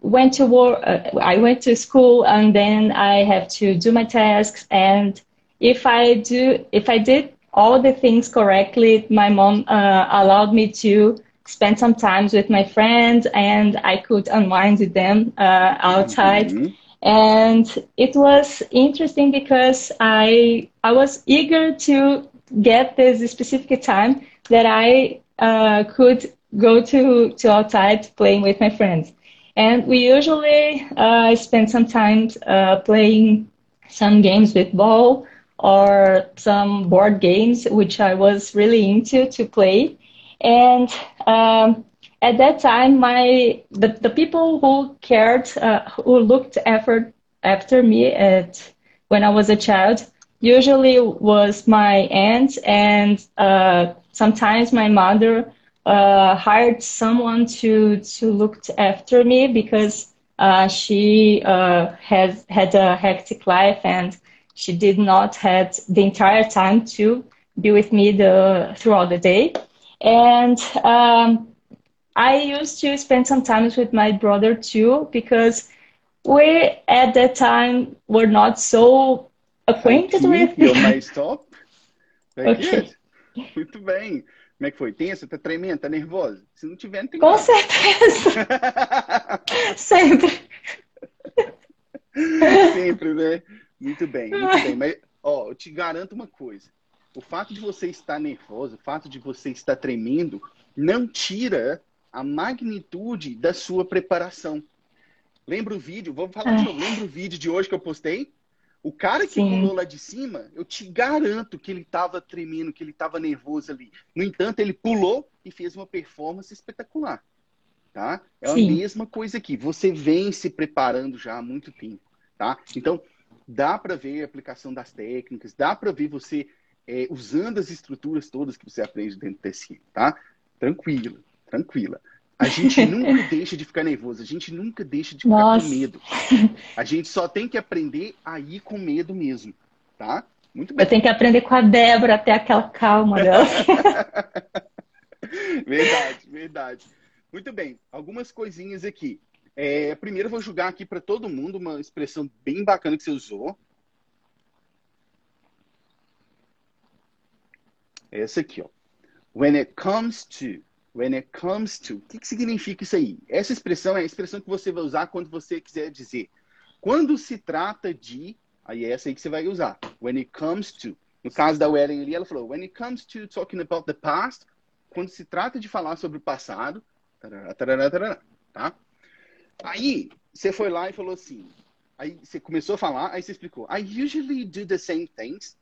S7: went to work, uh, I went to school and then I have to do my tasks. And if I do, if I did all the things correctly, my mom uh, allowed me to spend some time with my friends and I could unwind with them uh, outside.
S2: Mhm.
S7: And it was interesting because I I was eager to get this specific time that I uh, could go to to outside playing with my friends. And we usually uh, spend some time uh, playing some games with ball or some board games, which I was really into to play. And um, at that time, my the, the people who cared, uh, who looked after after me at when I was a child, usually was my aunt and uh, sometimes my mother uh, hired someone to to look after me because uh, she uh, had had a hectic life and she did not had the entire time to be with me the throughout the day and um, I used to spend some time with my brother too because we at that time were not so acquainted
S2: Aqui,
S7: with
S2: you're my stop. Very
S7: Ok.
S2: good. Muito bem. Como é que foi? Tensa? Tá tremendo? Tá nervosa? Se não tiver, não tem
S7: Com
S2: nada.
S7: certeza, sempre.
S2: Sempre, né? Muito bem, muito bem. Mas, ó, eu te garanto uma coisa. O fato de você estar nervoso, o fato de você estar tremendo, não tira a magnitude da sua preparação. Lembra o vídeo? Vou falar de novo. Lembra o vídeo de hoje que eu postei? O cara que
S7: Sim.
S2: pulou lá de cima, eu te garanto que ele estava tremendo, que ele estava nervoso ali. No entanto, ele pulou e fez uma performance espetacular. Tá? É a
S7: Sim.
S2: mesma coisa aqui. Você vem se preparando já há muito tempo. Tá? Então, dá para ver a aplicação das técnicas, dá para ver você é, usando as estruturas todas que você aprende dentro do TSM, tá? Tranquila, tranquila. A gente nunca deixa de ficar nervoso, a gente nunca deixa de ficar
S7: Nossa.
S2: com medo. A gente só tem que aprender a ir com medo mesmo, tá? Muito
S7: Eu
S2: bem.
S7: tenho que aprender com a Débora até aquela calma dela.
S2: Verdade, verdade. Muito bem, algumas coisinhas aqui. É, primeiro, eu vou jogar aqui para todo mundo uma expressão bem bacana que você usou. Essa aqui, ó. When it comes to. When it comes to. O que, que significa isso aí? Essa expressão é a expressão que você vai usar quando você quiser dizer. Quando se trata de. Aí é essa aí que você vai usar. When it comes to. No caso da Wellen ali, ela falou: When it comes to talking about the past. Quando se trata de falar sobre o passado. Tarará, tarará, tarará, tá? Aí, você foi lá e falou assim. Aí você começou a falar, aí você explicou. I usually do the same things.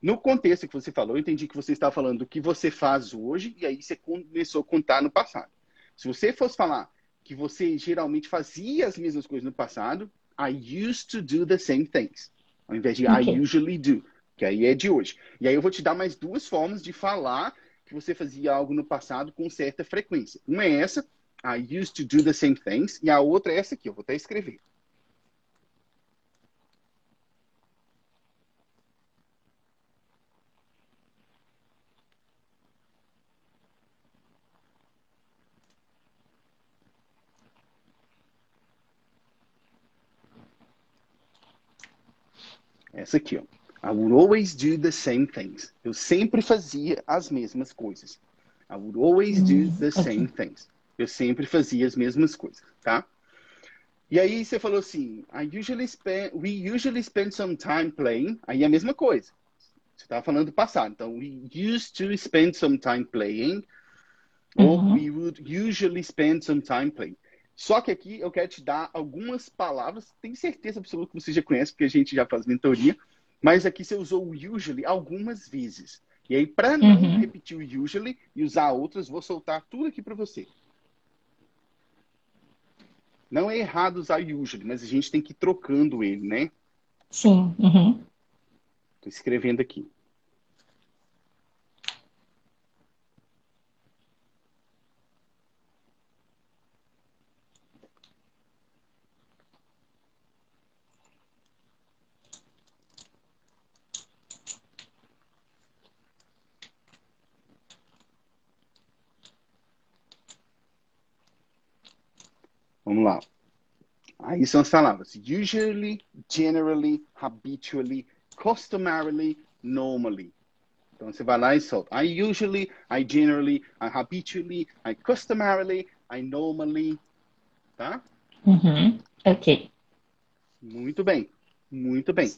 S2: No contexto que você falou, eu entendi que você estava falando do que você faz hoje, e aí você começou a contar no passado. Se você fosse falar que você geralmente fazia as mesmas coisas no passado, I used to do the same things. Ao invés de
S7: Ok.
S2: I usually do, que aí é de hoje. E aí eu vou te dar mais duas formas de falar que você fazia algo no passado com certa frequência. Uma é essa, I used to do the same things, e a outra é essa aqui, eu vou até escrever. Essa aqui, ó. I would always do the same things. Eu sempre fazia as mesmas coisas. I would always do the same things. Eu sempre fazia as mesmas coisas, tá? E aí você falou assim, I usually spend, we usually spend some time playing. Aí é a mesma coisa. Você estava falando do passado. Então, we used to spend some time playing. Ou
S7: Uhum.
S2: we would usually spend some time playing. Só que aqui eu quero te dar algumas palavras, tenho certeza absoluta que você já conhece, porque a gente já faz mentoria, mas aqui você usou o usually algumas vezes. E aí, para não
S7: Uhum.
S2: repetir o usually e usar outras, vou soltar tudo aqui para você. Não é errado usar usually, mas a gente tem que ir trocando ele, né?
S7: Sim. Uhum.
S2: Estou escrevendo aqui. Vamos lá. Aí são as palavras. Usually, generally, habitually, customarily, normally. Então você vai lá e solta. I usually, I generally, I habitually, I customarily, I normally. Tá?
S7: Uhum. Ok.
S2: Muito bem. Muito bem.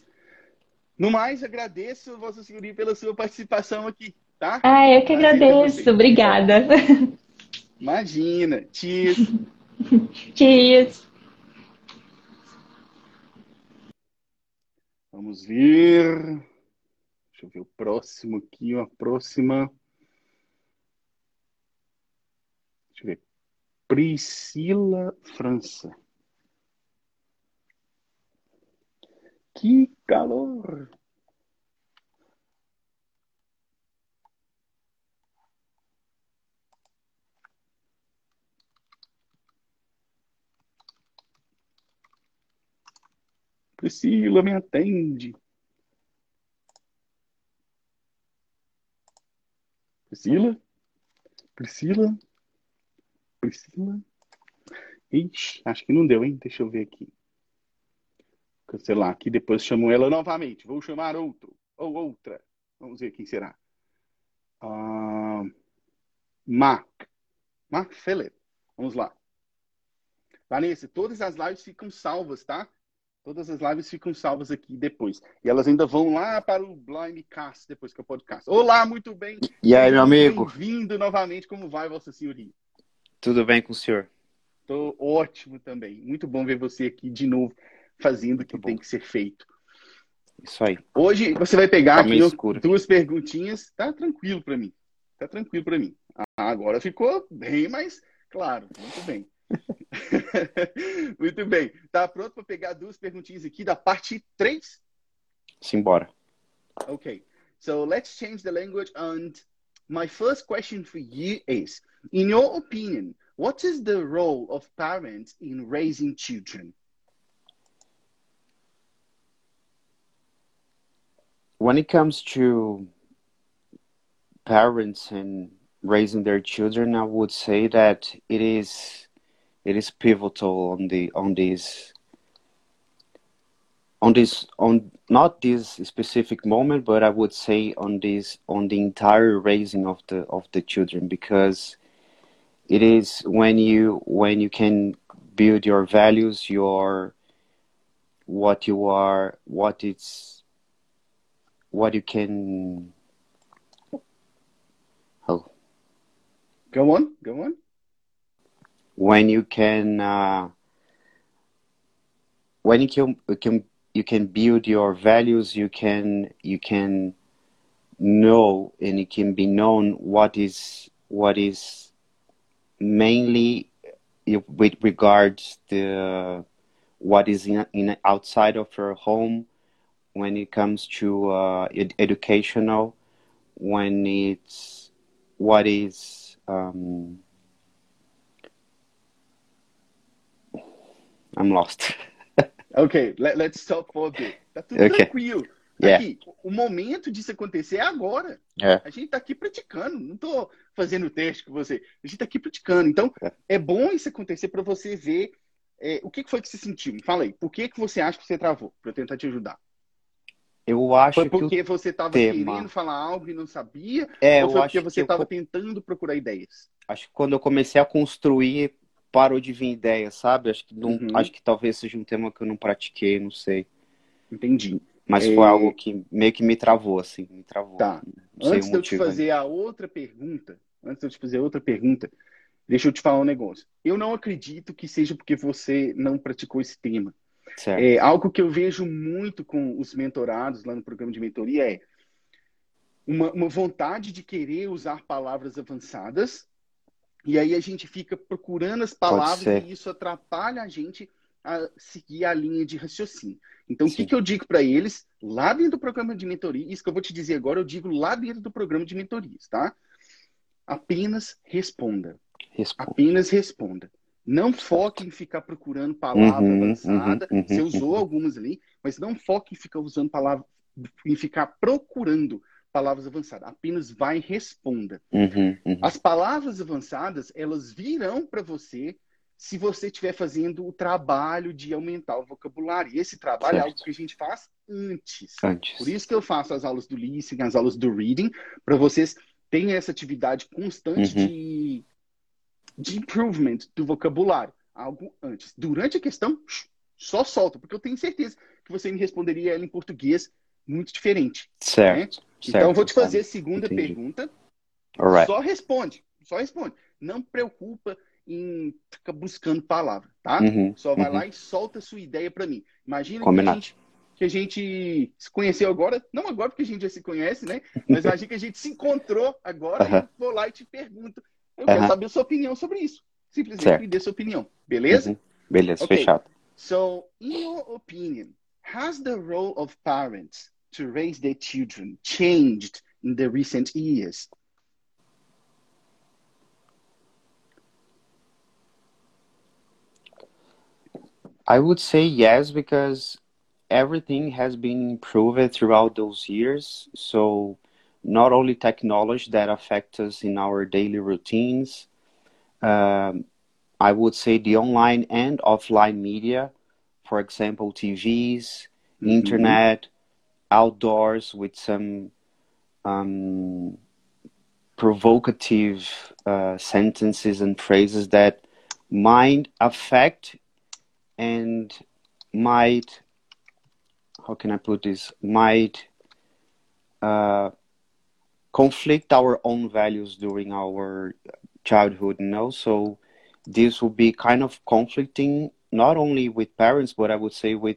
S2: No mais, agradeço, Vossa Senhoria, pela sua participação aqui, tá?
S7: Ah, eu que
S2: Prazer
S7: agradeço. Obrigada.
S2: Imagina. Cheers.
S7: Cheers.
S2: Vamos ver. Deixa eu ver o próximo aqui, a próxima. Deixa eu ver. Priscila França. Que calor! Priscila, me atende. Priscila? Priscila? Priscila? Ixi, acho que não deu, hein? Deixa eu ver aqui. Cancelar aqui, depois chamo ela novamente. Vou chamar outro. Ou outra. Vamos ver quem será. Ah, Mark. Mark Phillip. Vamos lá. Vanessa, todas as lives ficam salvas, tá? Todas as lives ficam salvas aqui depois. E elas ainda vão lá para o Blindcast depois que é o podcast. Olá, muito bem.
S8: E aí, meu amigo?
S2: Bem-vindo novamente. Como vai, Vossa Senhoria?
S8: Tudo bem com o senhor?
S2: Tô ótimo também. Muito bom ver você aqui de novo fazendo o que tem que ser feito.
S8: Isso aí.
S2: Hoje você vai pegar
S8: Tá
S2: aqui
S8: escuro.
S2: duas perguntinhas. Tá tranquilo para mim. Tá tranquilo para mim. Ah, agora ficou bem mais claro. Muito bem. Muito bem. Tá pronto para pegar duas perguntinhas aqui da parte 3?
S8: Simbora.
S2: Okay. So let's change the language and my first question for you is in your opinion, what is the role of parents in raising children?
S8: When it comes to parents and raising their children, I would say that it is it is pivotal on the on this on this on not this specific moment but i would say on this on the entire raising of the of the children because it is when you when you can build your values your what you are what it's what you can oh
S2: Go on, go on.
S8: When you can uh, when you can, you can you can build your values you can you can know and it can be known what is what is mainly with regards the what is in, in outside of your home when it comes to uh, ed- educational when it's what is um, I'm lost.
S2: Ok, let, let's stop for a bit. Tá tudo
S8: Ok.
S2: tranquilo.
S8: Yeah.
S2: Aqui, o momento disso acontecer é agora.
S8: É.
S2: A gente tá aqui praticando, não tô fazendo teste com você. A gente tá aqui praticando. Então, é bom isso acontecer para você ver é, o que que foi que você sentiu. Me fala aí, por que que você acha que você travou? Para eu tentar te ajudar.
S8: Eu acho
S2: Foi
S8: que
S2: porque você estava
S8: tema-
S2: querendo falar algo e não sabia?
S8: É,
S2: ou foi porque
S8: que
S2: você estava
S8: co-
S2: tentando procurar ideias?
S8: acho que quando eu comecei a construir, parou de vir ideia, sabe? Acho que não,
S2: Uhum.
S8: acho que talvez seja um tema que eu não pratiquei, não sei.
S2: Entendi.
S8: Mas
S2: É,
S8: foi algo que meio que me travou, assim, me travou.
S2: Tá. Antes de eu te fazer a outra pergunta, antes de eu te fazer outra pergunta, deixa eu te falar um negócio. Eu não acredito que seja porque você não praticou esse tema.
S8: ainda. Certo.
S2: É, algo que eu vejo muito com os mentorados lá no programa de mentoria é uma, uma vontade de querer usar palavras avançadas, e aí a gente fica procurando as palavras e isso atrapalha a gente a seguir a linha de raciocínio. Então, o que,
S8: Sim.
S2: que eu digo para eles lá dentro do programa de mentoria? Isso que eu vou te dizer agora, eu digo lá dentro do programa de mentorias, tá? Apenas responda.
S8: Responde.
S2: Apenas responda. Não foque em ficar procurando palavra
S8: Uhum,
S2: avançada.
S8: uhum, uhum,
S2: Você usou
S8: uhum.
S2: algumas ali, mas não foque em ficar usando palavra, em ficar procurando palavras avançadas. Apenas vai e responda.
S8: Uhum, uhum.
S2: As palavras avançadas, elas virão para você se você estiver fazendo o trabalho de aumentar o vocabulário. E esse trabalho é
S8: Certo.
S2: algo que a gente faz antes.
S8: Antes.
S2: Por isso que eu faço as aulas do listening, as aulas do reading, para vocês terem essa atividade constante
S8: Uhum.
S2: de, de improvement do vocabulário. Algo antes. Durante a questão, só solta, porque eu tenho certeza que você me responderia ela em português muito diferente.
S8: Certo.
S2: Então, eu vou te
S8: certo,
S2: fazer a segunda
S8: Entendi.
S2: pergunta.
S8: Alright.
S2: Só responde. Só responde. Não preocupa em ficar buscando palavra, tá?
S8: Uhum,
S2: Só vai
S8: uhum.
S2: lá e solta a sua ideia para mim. Imagina que a, gente, que a gente se conheceu agora, não agora porque a gente já se conhece, né? Mas imagina que a gente se encontrou agora eu vou lá e te pergunto. Eu quero saber a sua opinião sobre isso. Simplesmente
S8: Certo.
S2: me dê sua opinião. Beleza?
S8: Uhum. Beleza,
S2: Ok.
S8: fechado.
S2: So, in your opinion, has the role of parents to raise their children changed in the recent years?
S8: I would say yes because everything has been improved throughout those years. So not only technology that affects us in our daily routines, um, I would say the online and offline media, for example, TVs,
S2: Mhm.
S8: internet, outdoors with some um, provocative uh, sentences and phrases that might affect and might how can I put this? Might uh, conflict our own values during our childhood you know? So this will be kind of conflicting not only with parents but I would say with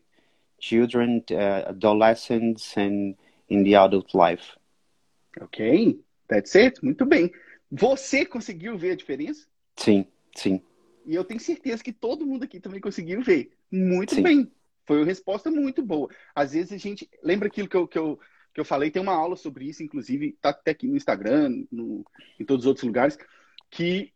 S8: children uh, adolescents and in the adult life
S2: Ok, that's it. Muito bem. Você conseguiu ver a diferença?
S8: sim sim
S2: E eu tenho certeza que todo mundo aqui também conseguiu ver. Muito
S8: Sim.
S2: bem. Foi uma resposta muito boa. Às vezes a gente. Lembra aquilo que eu, que eu, que eu falei? Tem uma aula sobre isso, inclusive, tá até aqui no Instagram, no, em todos os outros lugares, que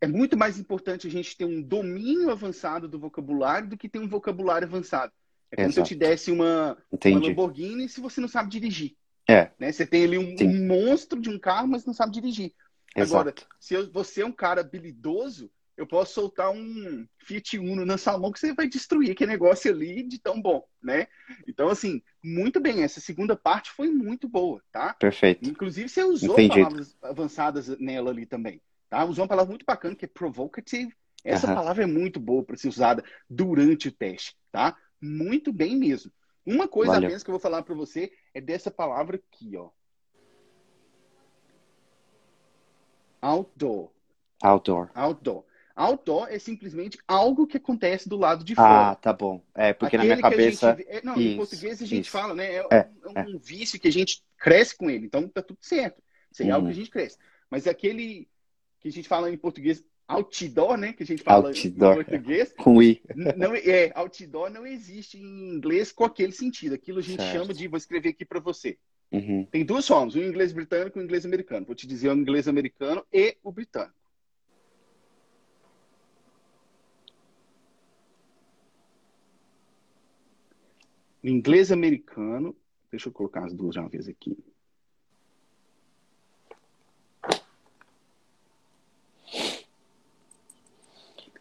S2: é muito mais importante a gente ter um domínio avançado do vocabulário do que ter um vocabulário avançado. É como se eu
S8: Exato.
S2: te desse uma, uma Lamborghini se você não sabe dirigir.
S8: é
S2: Né? Você tem ali um, um monstro de um carro, mas não sabe dirigir. Agora,
S8: exato
S2: se eu- você é um cara habilidoso, eu posso soltar um Fiat Uno na sua mão que você vai destruir aquele negócio ali de tão bom, né? Então, assim, muito bem. Essa segunda parte foi muito boa, tá?
S8: Perfeito.
S2: Inclusive, você usou
S8: Entendido.
S2: palavras avançadas nela ali também, tá? Usou uma palavra muito bacana que é provocative. Essa palavra é muito boa para ser usada durante o teste, tá? Muito bem mesmo. Uma coisa
S8: Valeu.
S2: apenas que eu vou falar para você é dessa palavra aqui, ó. Outdoor.
S8: Outdoor.
S2: Outdoor. Outdoor é simplesmente algo que acontece do lado de
S8: Ah,
S2: fora.
S8: tá bom. É, porque na
S2: Aquele
S8: minha
S2: que a gente
S8: cabeça.
S2: vê- é, não, em
S8: Isso,
S2: português a gente
S8: isso.
S2: fala, né? É,
S8: É,
S2: um, é um vício que a gente cresce com ele. Então tá tudo certo. Isso é algo
S8: Uhum.
S2: que a gente cresce. Mas aquele que a gente fala em português, outdoor, né? Que a gente fala
S8: Outdoor,
S2: em português.
S8: Com I.
S2: Não, é, outdoor não existe em inglês com aquele sentido. Aquilo a gente
S8: Certo.
S2: chama de, vou escrever aqui para você.
S8: Uhum.
S2: Tem duas formas, o inglês britânico e o inglês americano. Vou te dizer o inglês americano e o britânico. O inglês americano, deixa eu colocar as duas de uma vez aqui.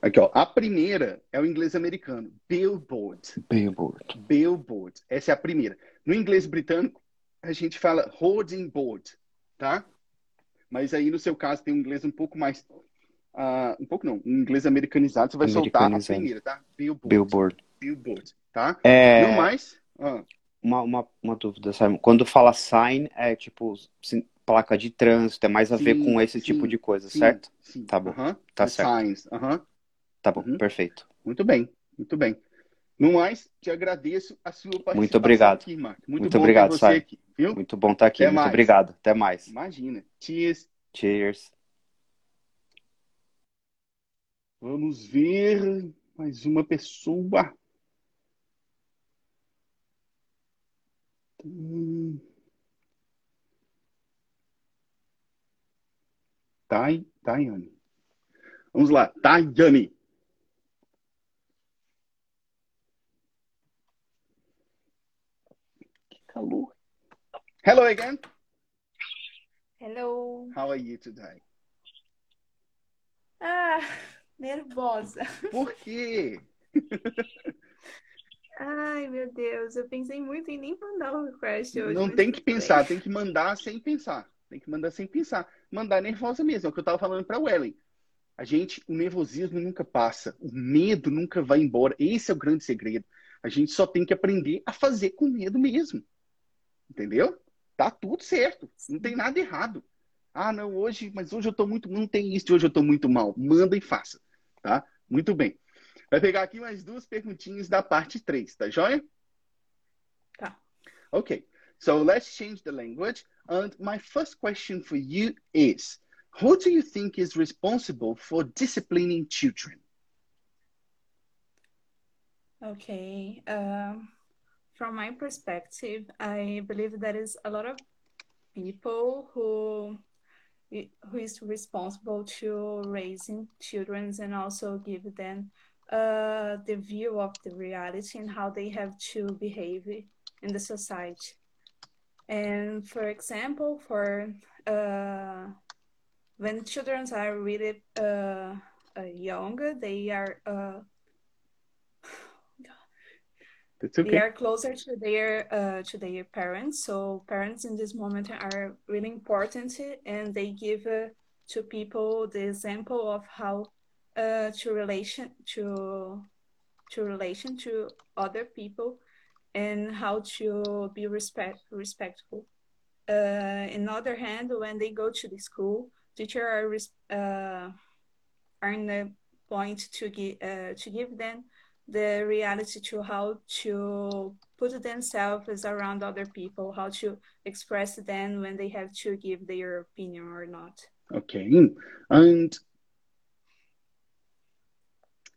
S2: Aqui, ó. A primeira é o inglês americano, billboard.
S8: Billboard.
S2: Billboard. Essa é a primeira. No inglês britânico, a gente fala hoarding board, tá? Mas aí, no seu caso, tem um inglês um pouco mais. ah, um pouco não, um inglês americanizado, você vai soltar a primeira, tá? Billboard.
S8: Billboard.
S2: Billboard, tá?
S8: É,
S2: Não mais. ah,
S8: uma, uma, uma dúvida, sabe? Quando fala sign, é tipo placa de trânsito, é mais a ver
S2: Sim,
S8: com esse
S2: sim,
S8: tipo de coisa,
S2: sim,
S8: certo?
S2: sim.
S8: Tá bom.
S2: aham.
S8: Tá
S2: The
S8: certo.
S2: Signs, aham.
S8: Tá bom,
S2: Uhum.
S8: perfeito.
S2: Muito bem, muito bem. No mais, te agradeço a sua participação
S8: Muito obrigado.
S2: aqui, Marco. Muito,
S8: Muito obrigado,
S2: você aqui, viu?
S8: Muito bom estar aqui.
S2: Até
S8: Muito
S2: mais.
S8: obrigado. Até mais.
S2: Imagina. Cheers.
S8: Cheers.
S2: Vamos ver mais uma pessoa. Hum. Tai, Tayane. Vamos lá, Tayane. Calor. Hello again.
S9: Hello.
S2: How are you today?
S9: Ah, nervosa.
S2: Por quê?
S9: Ai, meu Deus, eu pensei muito em nem mandar o request hoje.
S2: Não tem que
S9: bem.
S2: pensar, tem que mandar sem pensar. Tem que mandar sem pensar. Mandar nervosa mesmo, é o que eu tava falando pra Wellen. A gente, o nervosismo nunca passa, o medo nunca vai embora. Esse é o grande segredo. A gente só tem que aprender a fazer com medo mesmo. Entendeu? Tá tudo certo. Não tem nada errado. Ah, não, hoje, mas hoje eu tô muito, não tem isso hoje eu tô muito mal. Manda e faça, tá? Muito bem. Vai pegar aqui mais duas perguntinhas da parte 3, tá joia?
S9: Tá.
S2: Okay, so let's change the language. And my first question for you is Who do you think is responsible for disciplining children?
S9: Okay. Um, from my perspective, I believe there is a lot of people who who is responsible to raising children and also give them uh, the view of the reality and how they have to behave in the society. And for example, for uh, when children are really uh, uh, young, they are
S2: That's
S9: they are closer to their uh, to their parents. So parents in this moment are really important, and they give uh, to people the example of how uh, to relation to to relation to other people and how to be respect respectful. Uh, in other hand, when they go to the school, teacher are uh, are in the point to give uh, to give them the reality to how to put themselves around other people, how to express them when they have to give their opinion or not.
S2: Okay. And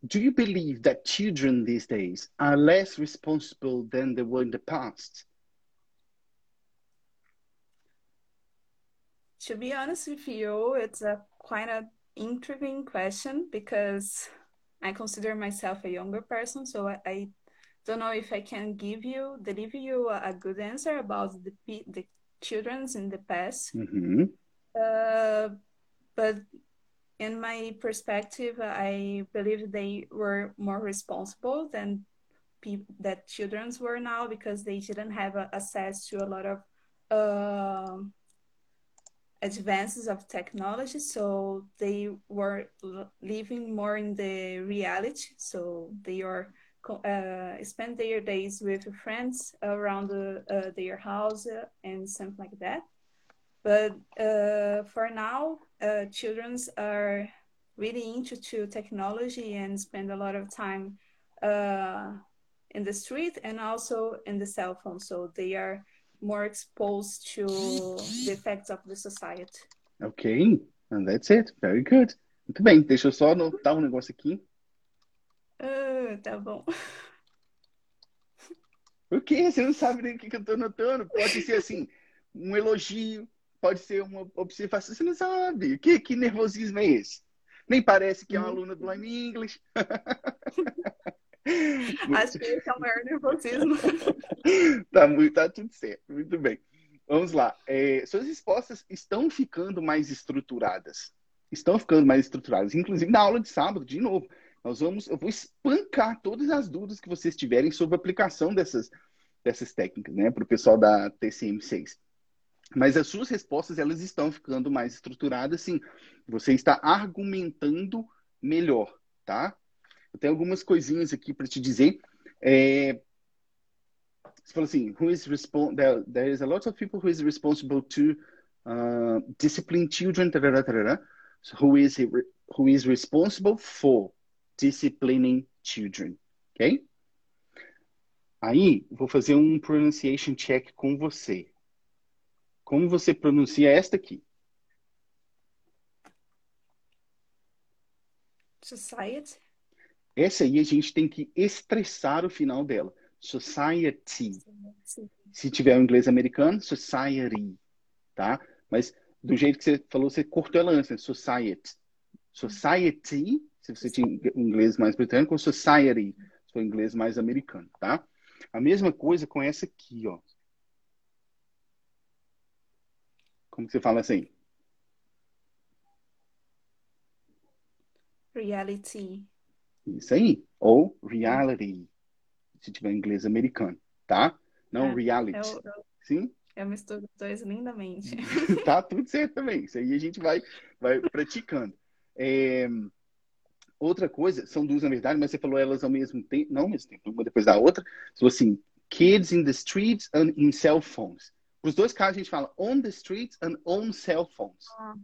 S2: do you believe that children these days are less responsible than they were in the past?
S9: To be honest with you, it's a quite an intriguing question because I consider myself a younger person, so I, I don't know if I can give you deliver you a, a good answer about the the childrens in the past.
S2: hmm
S9: Uh, but in my perspective, I believe they were more responsible than people that childrens were now because they didn't have uh, access to a lot of uh, advances of technology so they were living more in the reality. So they are uh, spend their days with friends around the, uh, their house and something like that. But uh, for now uh, children are really into to technology and spend a lot of time uh, in the street and also in the cell phone. So they are more exposed to the effects of the society.
S2: Ok, and that's it. Very good. Muito bem, deixa eu só anotar um negócio aqui.
S9: Uh, tá bom.
S2: O quê? Você não sabe nem o que, que eu tô anotando? Pode ser assim, um elogio, pode ser uma observação. Você não sabe. Que, que nervosismo é esse? Nem parece que é uma aluna do Line English.
S9: Acho que esse é o maior nervosismo.
S2: tá, muito, tá tudo certo, muito bem. Vamos lá. É, suas respostas estão ficando mais estruturadas. Estão ficando mais estruturadas. Inclusive, na aula de sábado, de novo, nós vamos, eu vou espancar todas as dúvidas que vocês tiverem sobre a aplicação dessas, dessas técnicas, né, para o pessoal da TCM6. Mas as suas respostas, elas estão ficando mais estruturadas, sim. Você está argumentando melhor, tá? Eu tenho algumas coisinhas aqui para te dizer. É, você falou assim, who is there, there is a lot of people who is responsible to uh, discipline children, tarara. So who is who is responsible for disciplining children, ok? Aí, vou fazer um pronunciation check com você. Como você pronuncia esta aqui?
S9: Society.
S2: Essa aí a gente tem que estressar o final dela. Society. Se tiver o inglês americano, society, tá? Mas do jeito que você falou, você cortou ela antes, né? Society. Society, se você tinha inglês mais britânico, ou society, se for inglês mais americano, tá? A mesma coisa com essa aqui, ó. Como que você fala assim?
S9: Reality.
S2: Isso aí. Ou reality, se tiver em inglês americano, tá? Não
S9: É,
S2: reality.
S9: eu, eu,
S2: Sim?
S9: eu misturo os dois lindamente.
S2: tá tudo certo também. Isso aí a gente vai, vai praticando. É, outra coisa, são duas na verdade, mas você falou elas ao mesmo tempo, não ao mesmo tempo, uma depois da outra. Você falou assim, kids in the streets and in cell phones. Os dois casos a gente fala on the streets and on cell phones.
S9: Ah,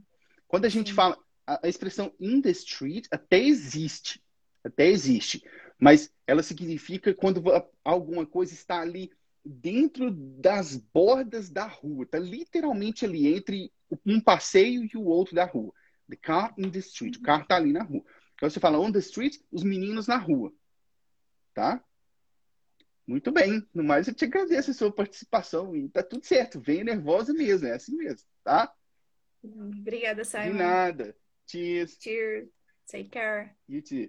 S2: Quando a gente
S9: sim.
S2: fala, a, a expressão in the street até existe, até existe, mas ela significa quando alguma coisa está ali dentro das bordas da rua, tá literalmente ali entre um passeio e o outro da rua. The car in the street, o carro tá ali na rua. Então você fala on the street, os meninos na rua, tá? Muito bem. No mais, eu te agradeço a sua participação e tá tudo certo. Venha nervosa mesmo, é assim mesmo, tá?
S9: Obrigada,
S2: De
S9: Simon.
S2: nada. Cheers.
S9: Cheers. Take care.
S2: You too.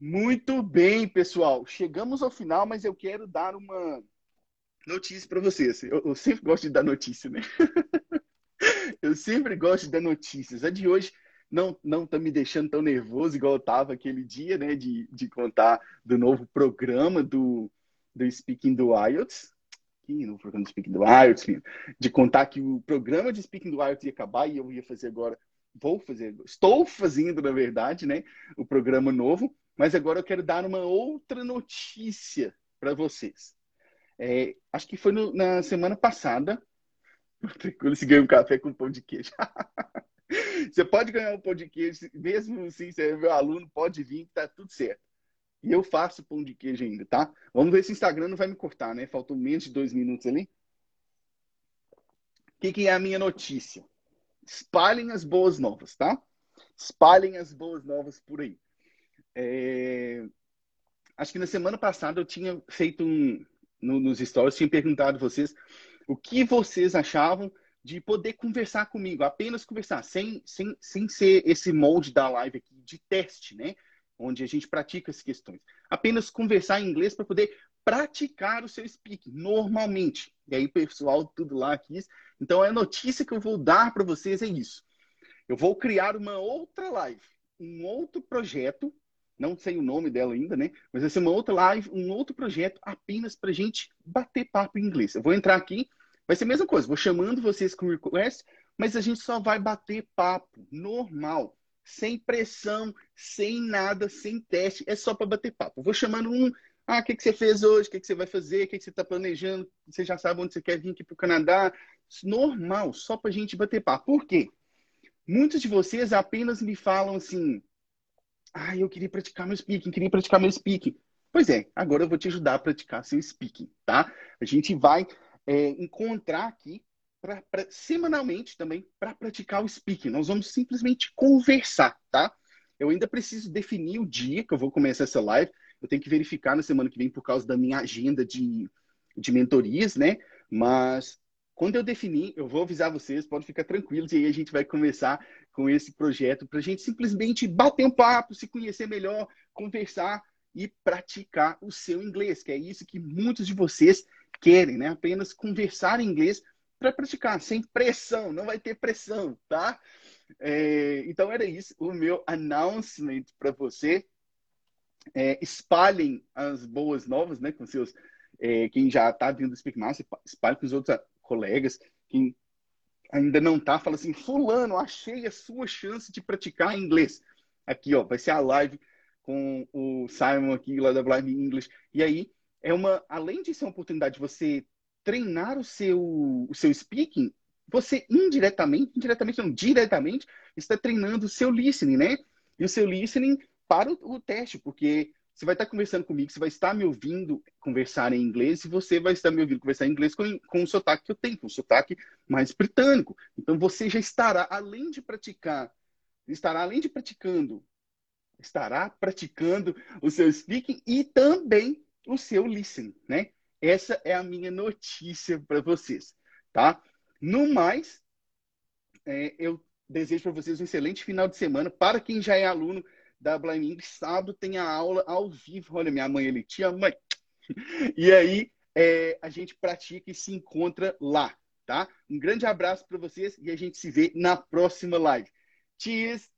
S2: Muito bem, pessoal. Chegamos ao final, mas eu quero dar uma notícia para vocês. Eu, eu sempre gosto de dar notícia, né? eu sempre gosto de dar notícias. A de hoje não não tá me deixando tão nervoso igual eu tava aquele dia, né? De, de contar do novo programa do, do Speaking do IELTS. Que novo programa do Speaking do IELTS. De contar que o programa de Speaking do IELTS ia acabar e eu ia fazer agora. Vou fazer, estou fazendo, na verdade, né? O programa novo. Mas agora eu quero dar uma outra notícia para vocês. É, acho que foi no- na semana passada. Quando você ganha um café com pão de queijo. Você pode ganhar um pão de queijo, mesmo assim, você é meu aluno, pode vir, tá tudo certo. E eu faço pão de queijo ainda, tá? Vamos ver se o Instagram não vai me cortar, né? Faltam menos de dois minutos ali. O que, que é a minha notícia? Espalhem as boas novas, tá? Espalhem as boas novas por aí. É, Acho que na semana passada eu tinha feito um. no- nos stories, tinha perguntado vocês o que vocês achavam de poder conversar comigo, apenas conversar, sem, sem, sem ser esse molde da live aqui de teste, né? Onde a gente pratica as questões. Apenas conversar em inglês para poder praticar o seu speaking normalmente. E aí, pessoal, tudo lá quis. Então, a notícia que eu vou dar para vocês é isso. Eu vou criar uma outra live, um outro projeto, não sei o nome dela ainda, né? Mas vai ser uma outra live, um outro projeto apenas para gente bater papo em inglês. Eu vou entrar aqui, vai ser a mesma coisa, vou chamando vocês com request, mas a gente só vai bater papo normal, sem pressão, sem nada, sem teste, é só para bater papo. Vou chamando um, ah, o que, que você fez hoje? O que, que você vai fazer? O que, que você está planejando? Você já sabe onde você quer vir aqui para o Canadá? Normal, só para a gente bater papo. Por quê? Muitos de vocês apenas me falam assim: ah, eu queria praticar meu speaking, queria praticar meu speaking. Pois é, agora eu vou te ajudar a praticar seu speaking, tá? A gente vai é, encontrar aqui pra, pra semanalmente também para praticar o speaking. Nós vamos simplesmente conversar, tá? Eu ainda preciso definir o dia que eu vou começar essa live. Eu tenho que verificar na semana que vem por causa da minha agenda de, de mentorias, né? Mas quando eu definir, eu vou avisar vocês, pode ficar tranquilos, e aí a gente vai começar com esse projeto para a gente simplesmente bater um papo, se conhecer melhor, conversar e praticar o seu inglês, que é isso que muitos de vocês querem, né? Apenas conversar em inglês para praticar, sem pressão, não vai ter pressão, tá? É, então era isso, o meu announcement para você. É, espalhem as boas novas, né, com seus é, quem já está vindo do Speak Master, espalhe com os outros colegas, quem ainda não tá, fala assim, fulano, achei a sua chance de praticar inglês. Aqui, ó, vai ser a live com o Simon aqui lá da Blind English. E aí, é uma, além de ser uma oportunidade de você treinar o seu, o seu speaking, você indiretamente, indiretamente não, diretamente, está treinando o seu listening, né? E o seu listening para o, o teste, porque você vai estar conversando comigo, você vai estar me ouvindo conversar em inglês e você vai estar me ouvindo conversar em inglês com, com o sotaque que eu tenho, com o sotaque mais britânico. Então você já estará, além de praticar, estará além de praticando, estará praticando o seu speaking e também o seu listening, né? Essa é a minha notícia para vocês, tá? No mais, é, eu desejo para vocês um excelente final de semana. Para quem já é aluno, da Blind. Sábado tem a aula ao vivo. Olha, minha mãe ali, tia mãe. E aí é, a gente pratica e se encontra lá, tá? Um grande abraço para vocês e a gente se vê na próxima live. Cheers!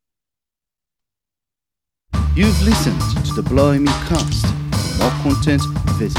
S1: You've listened to the Blimey Cast. For more content, visit.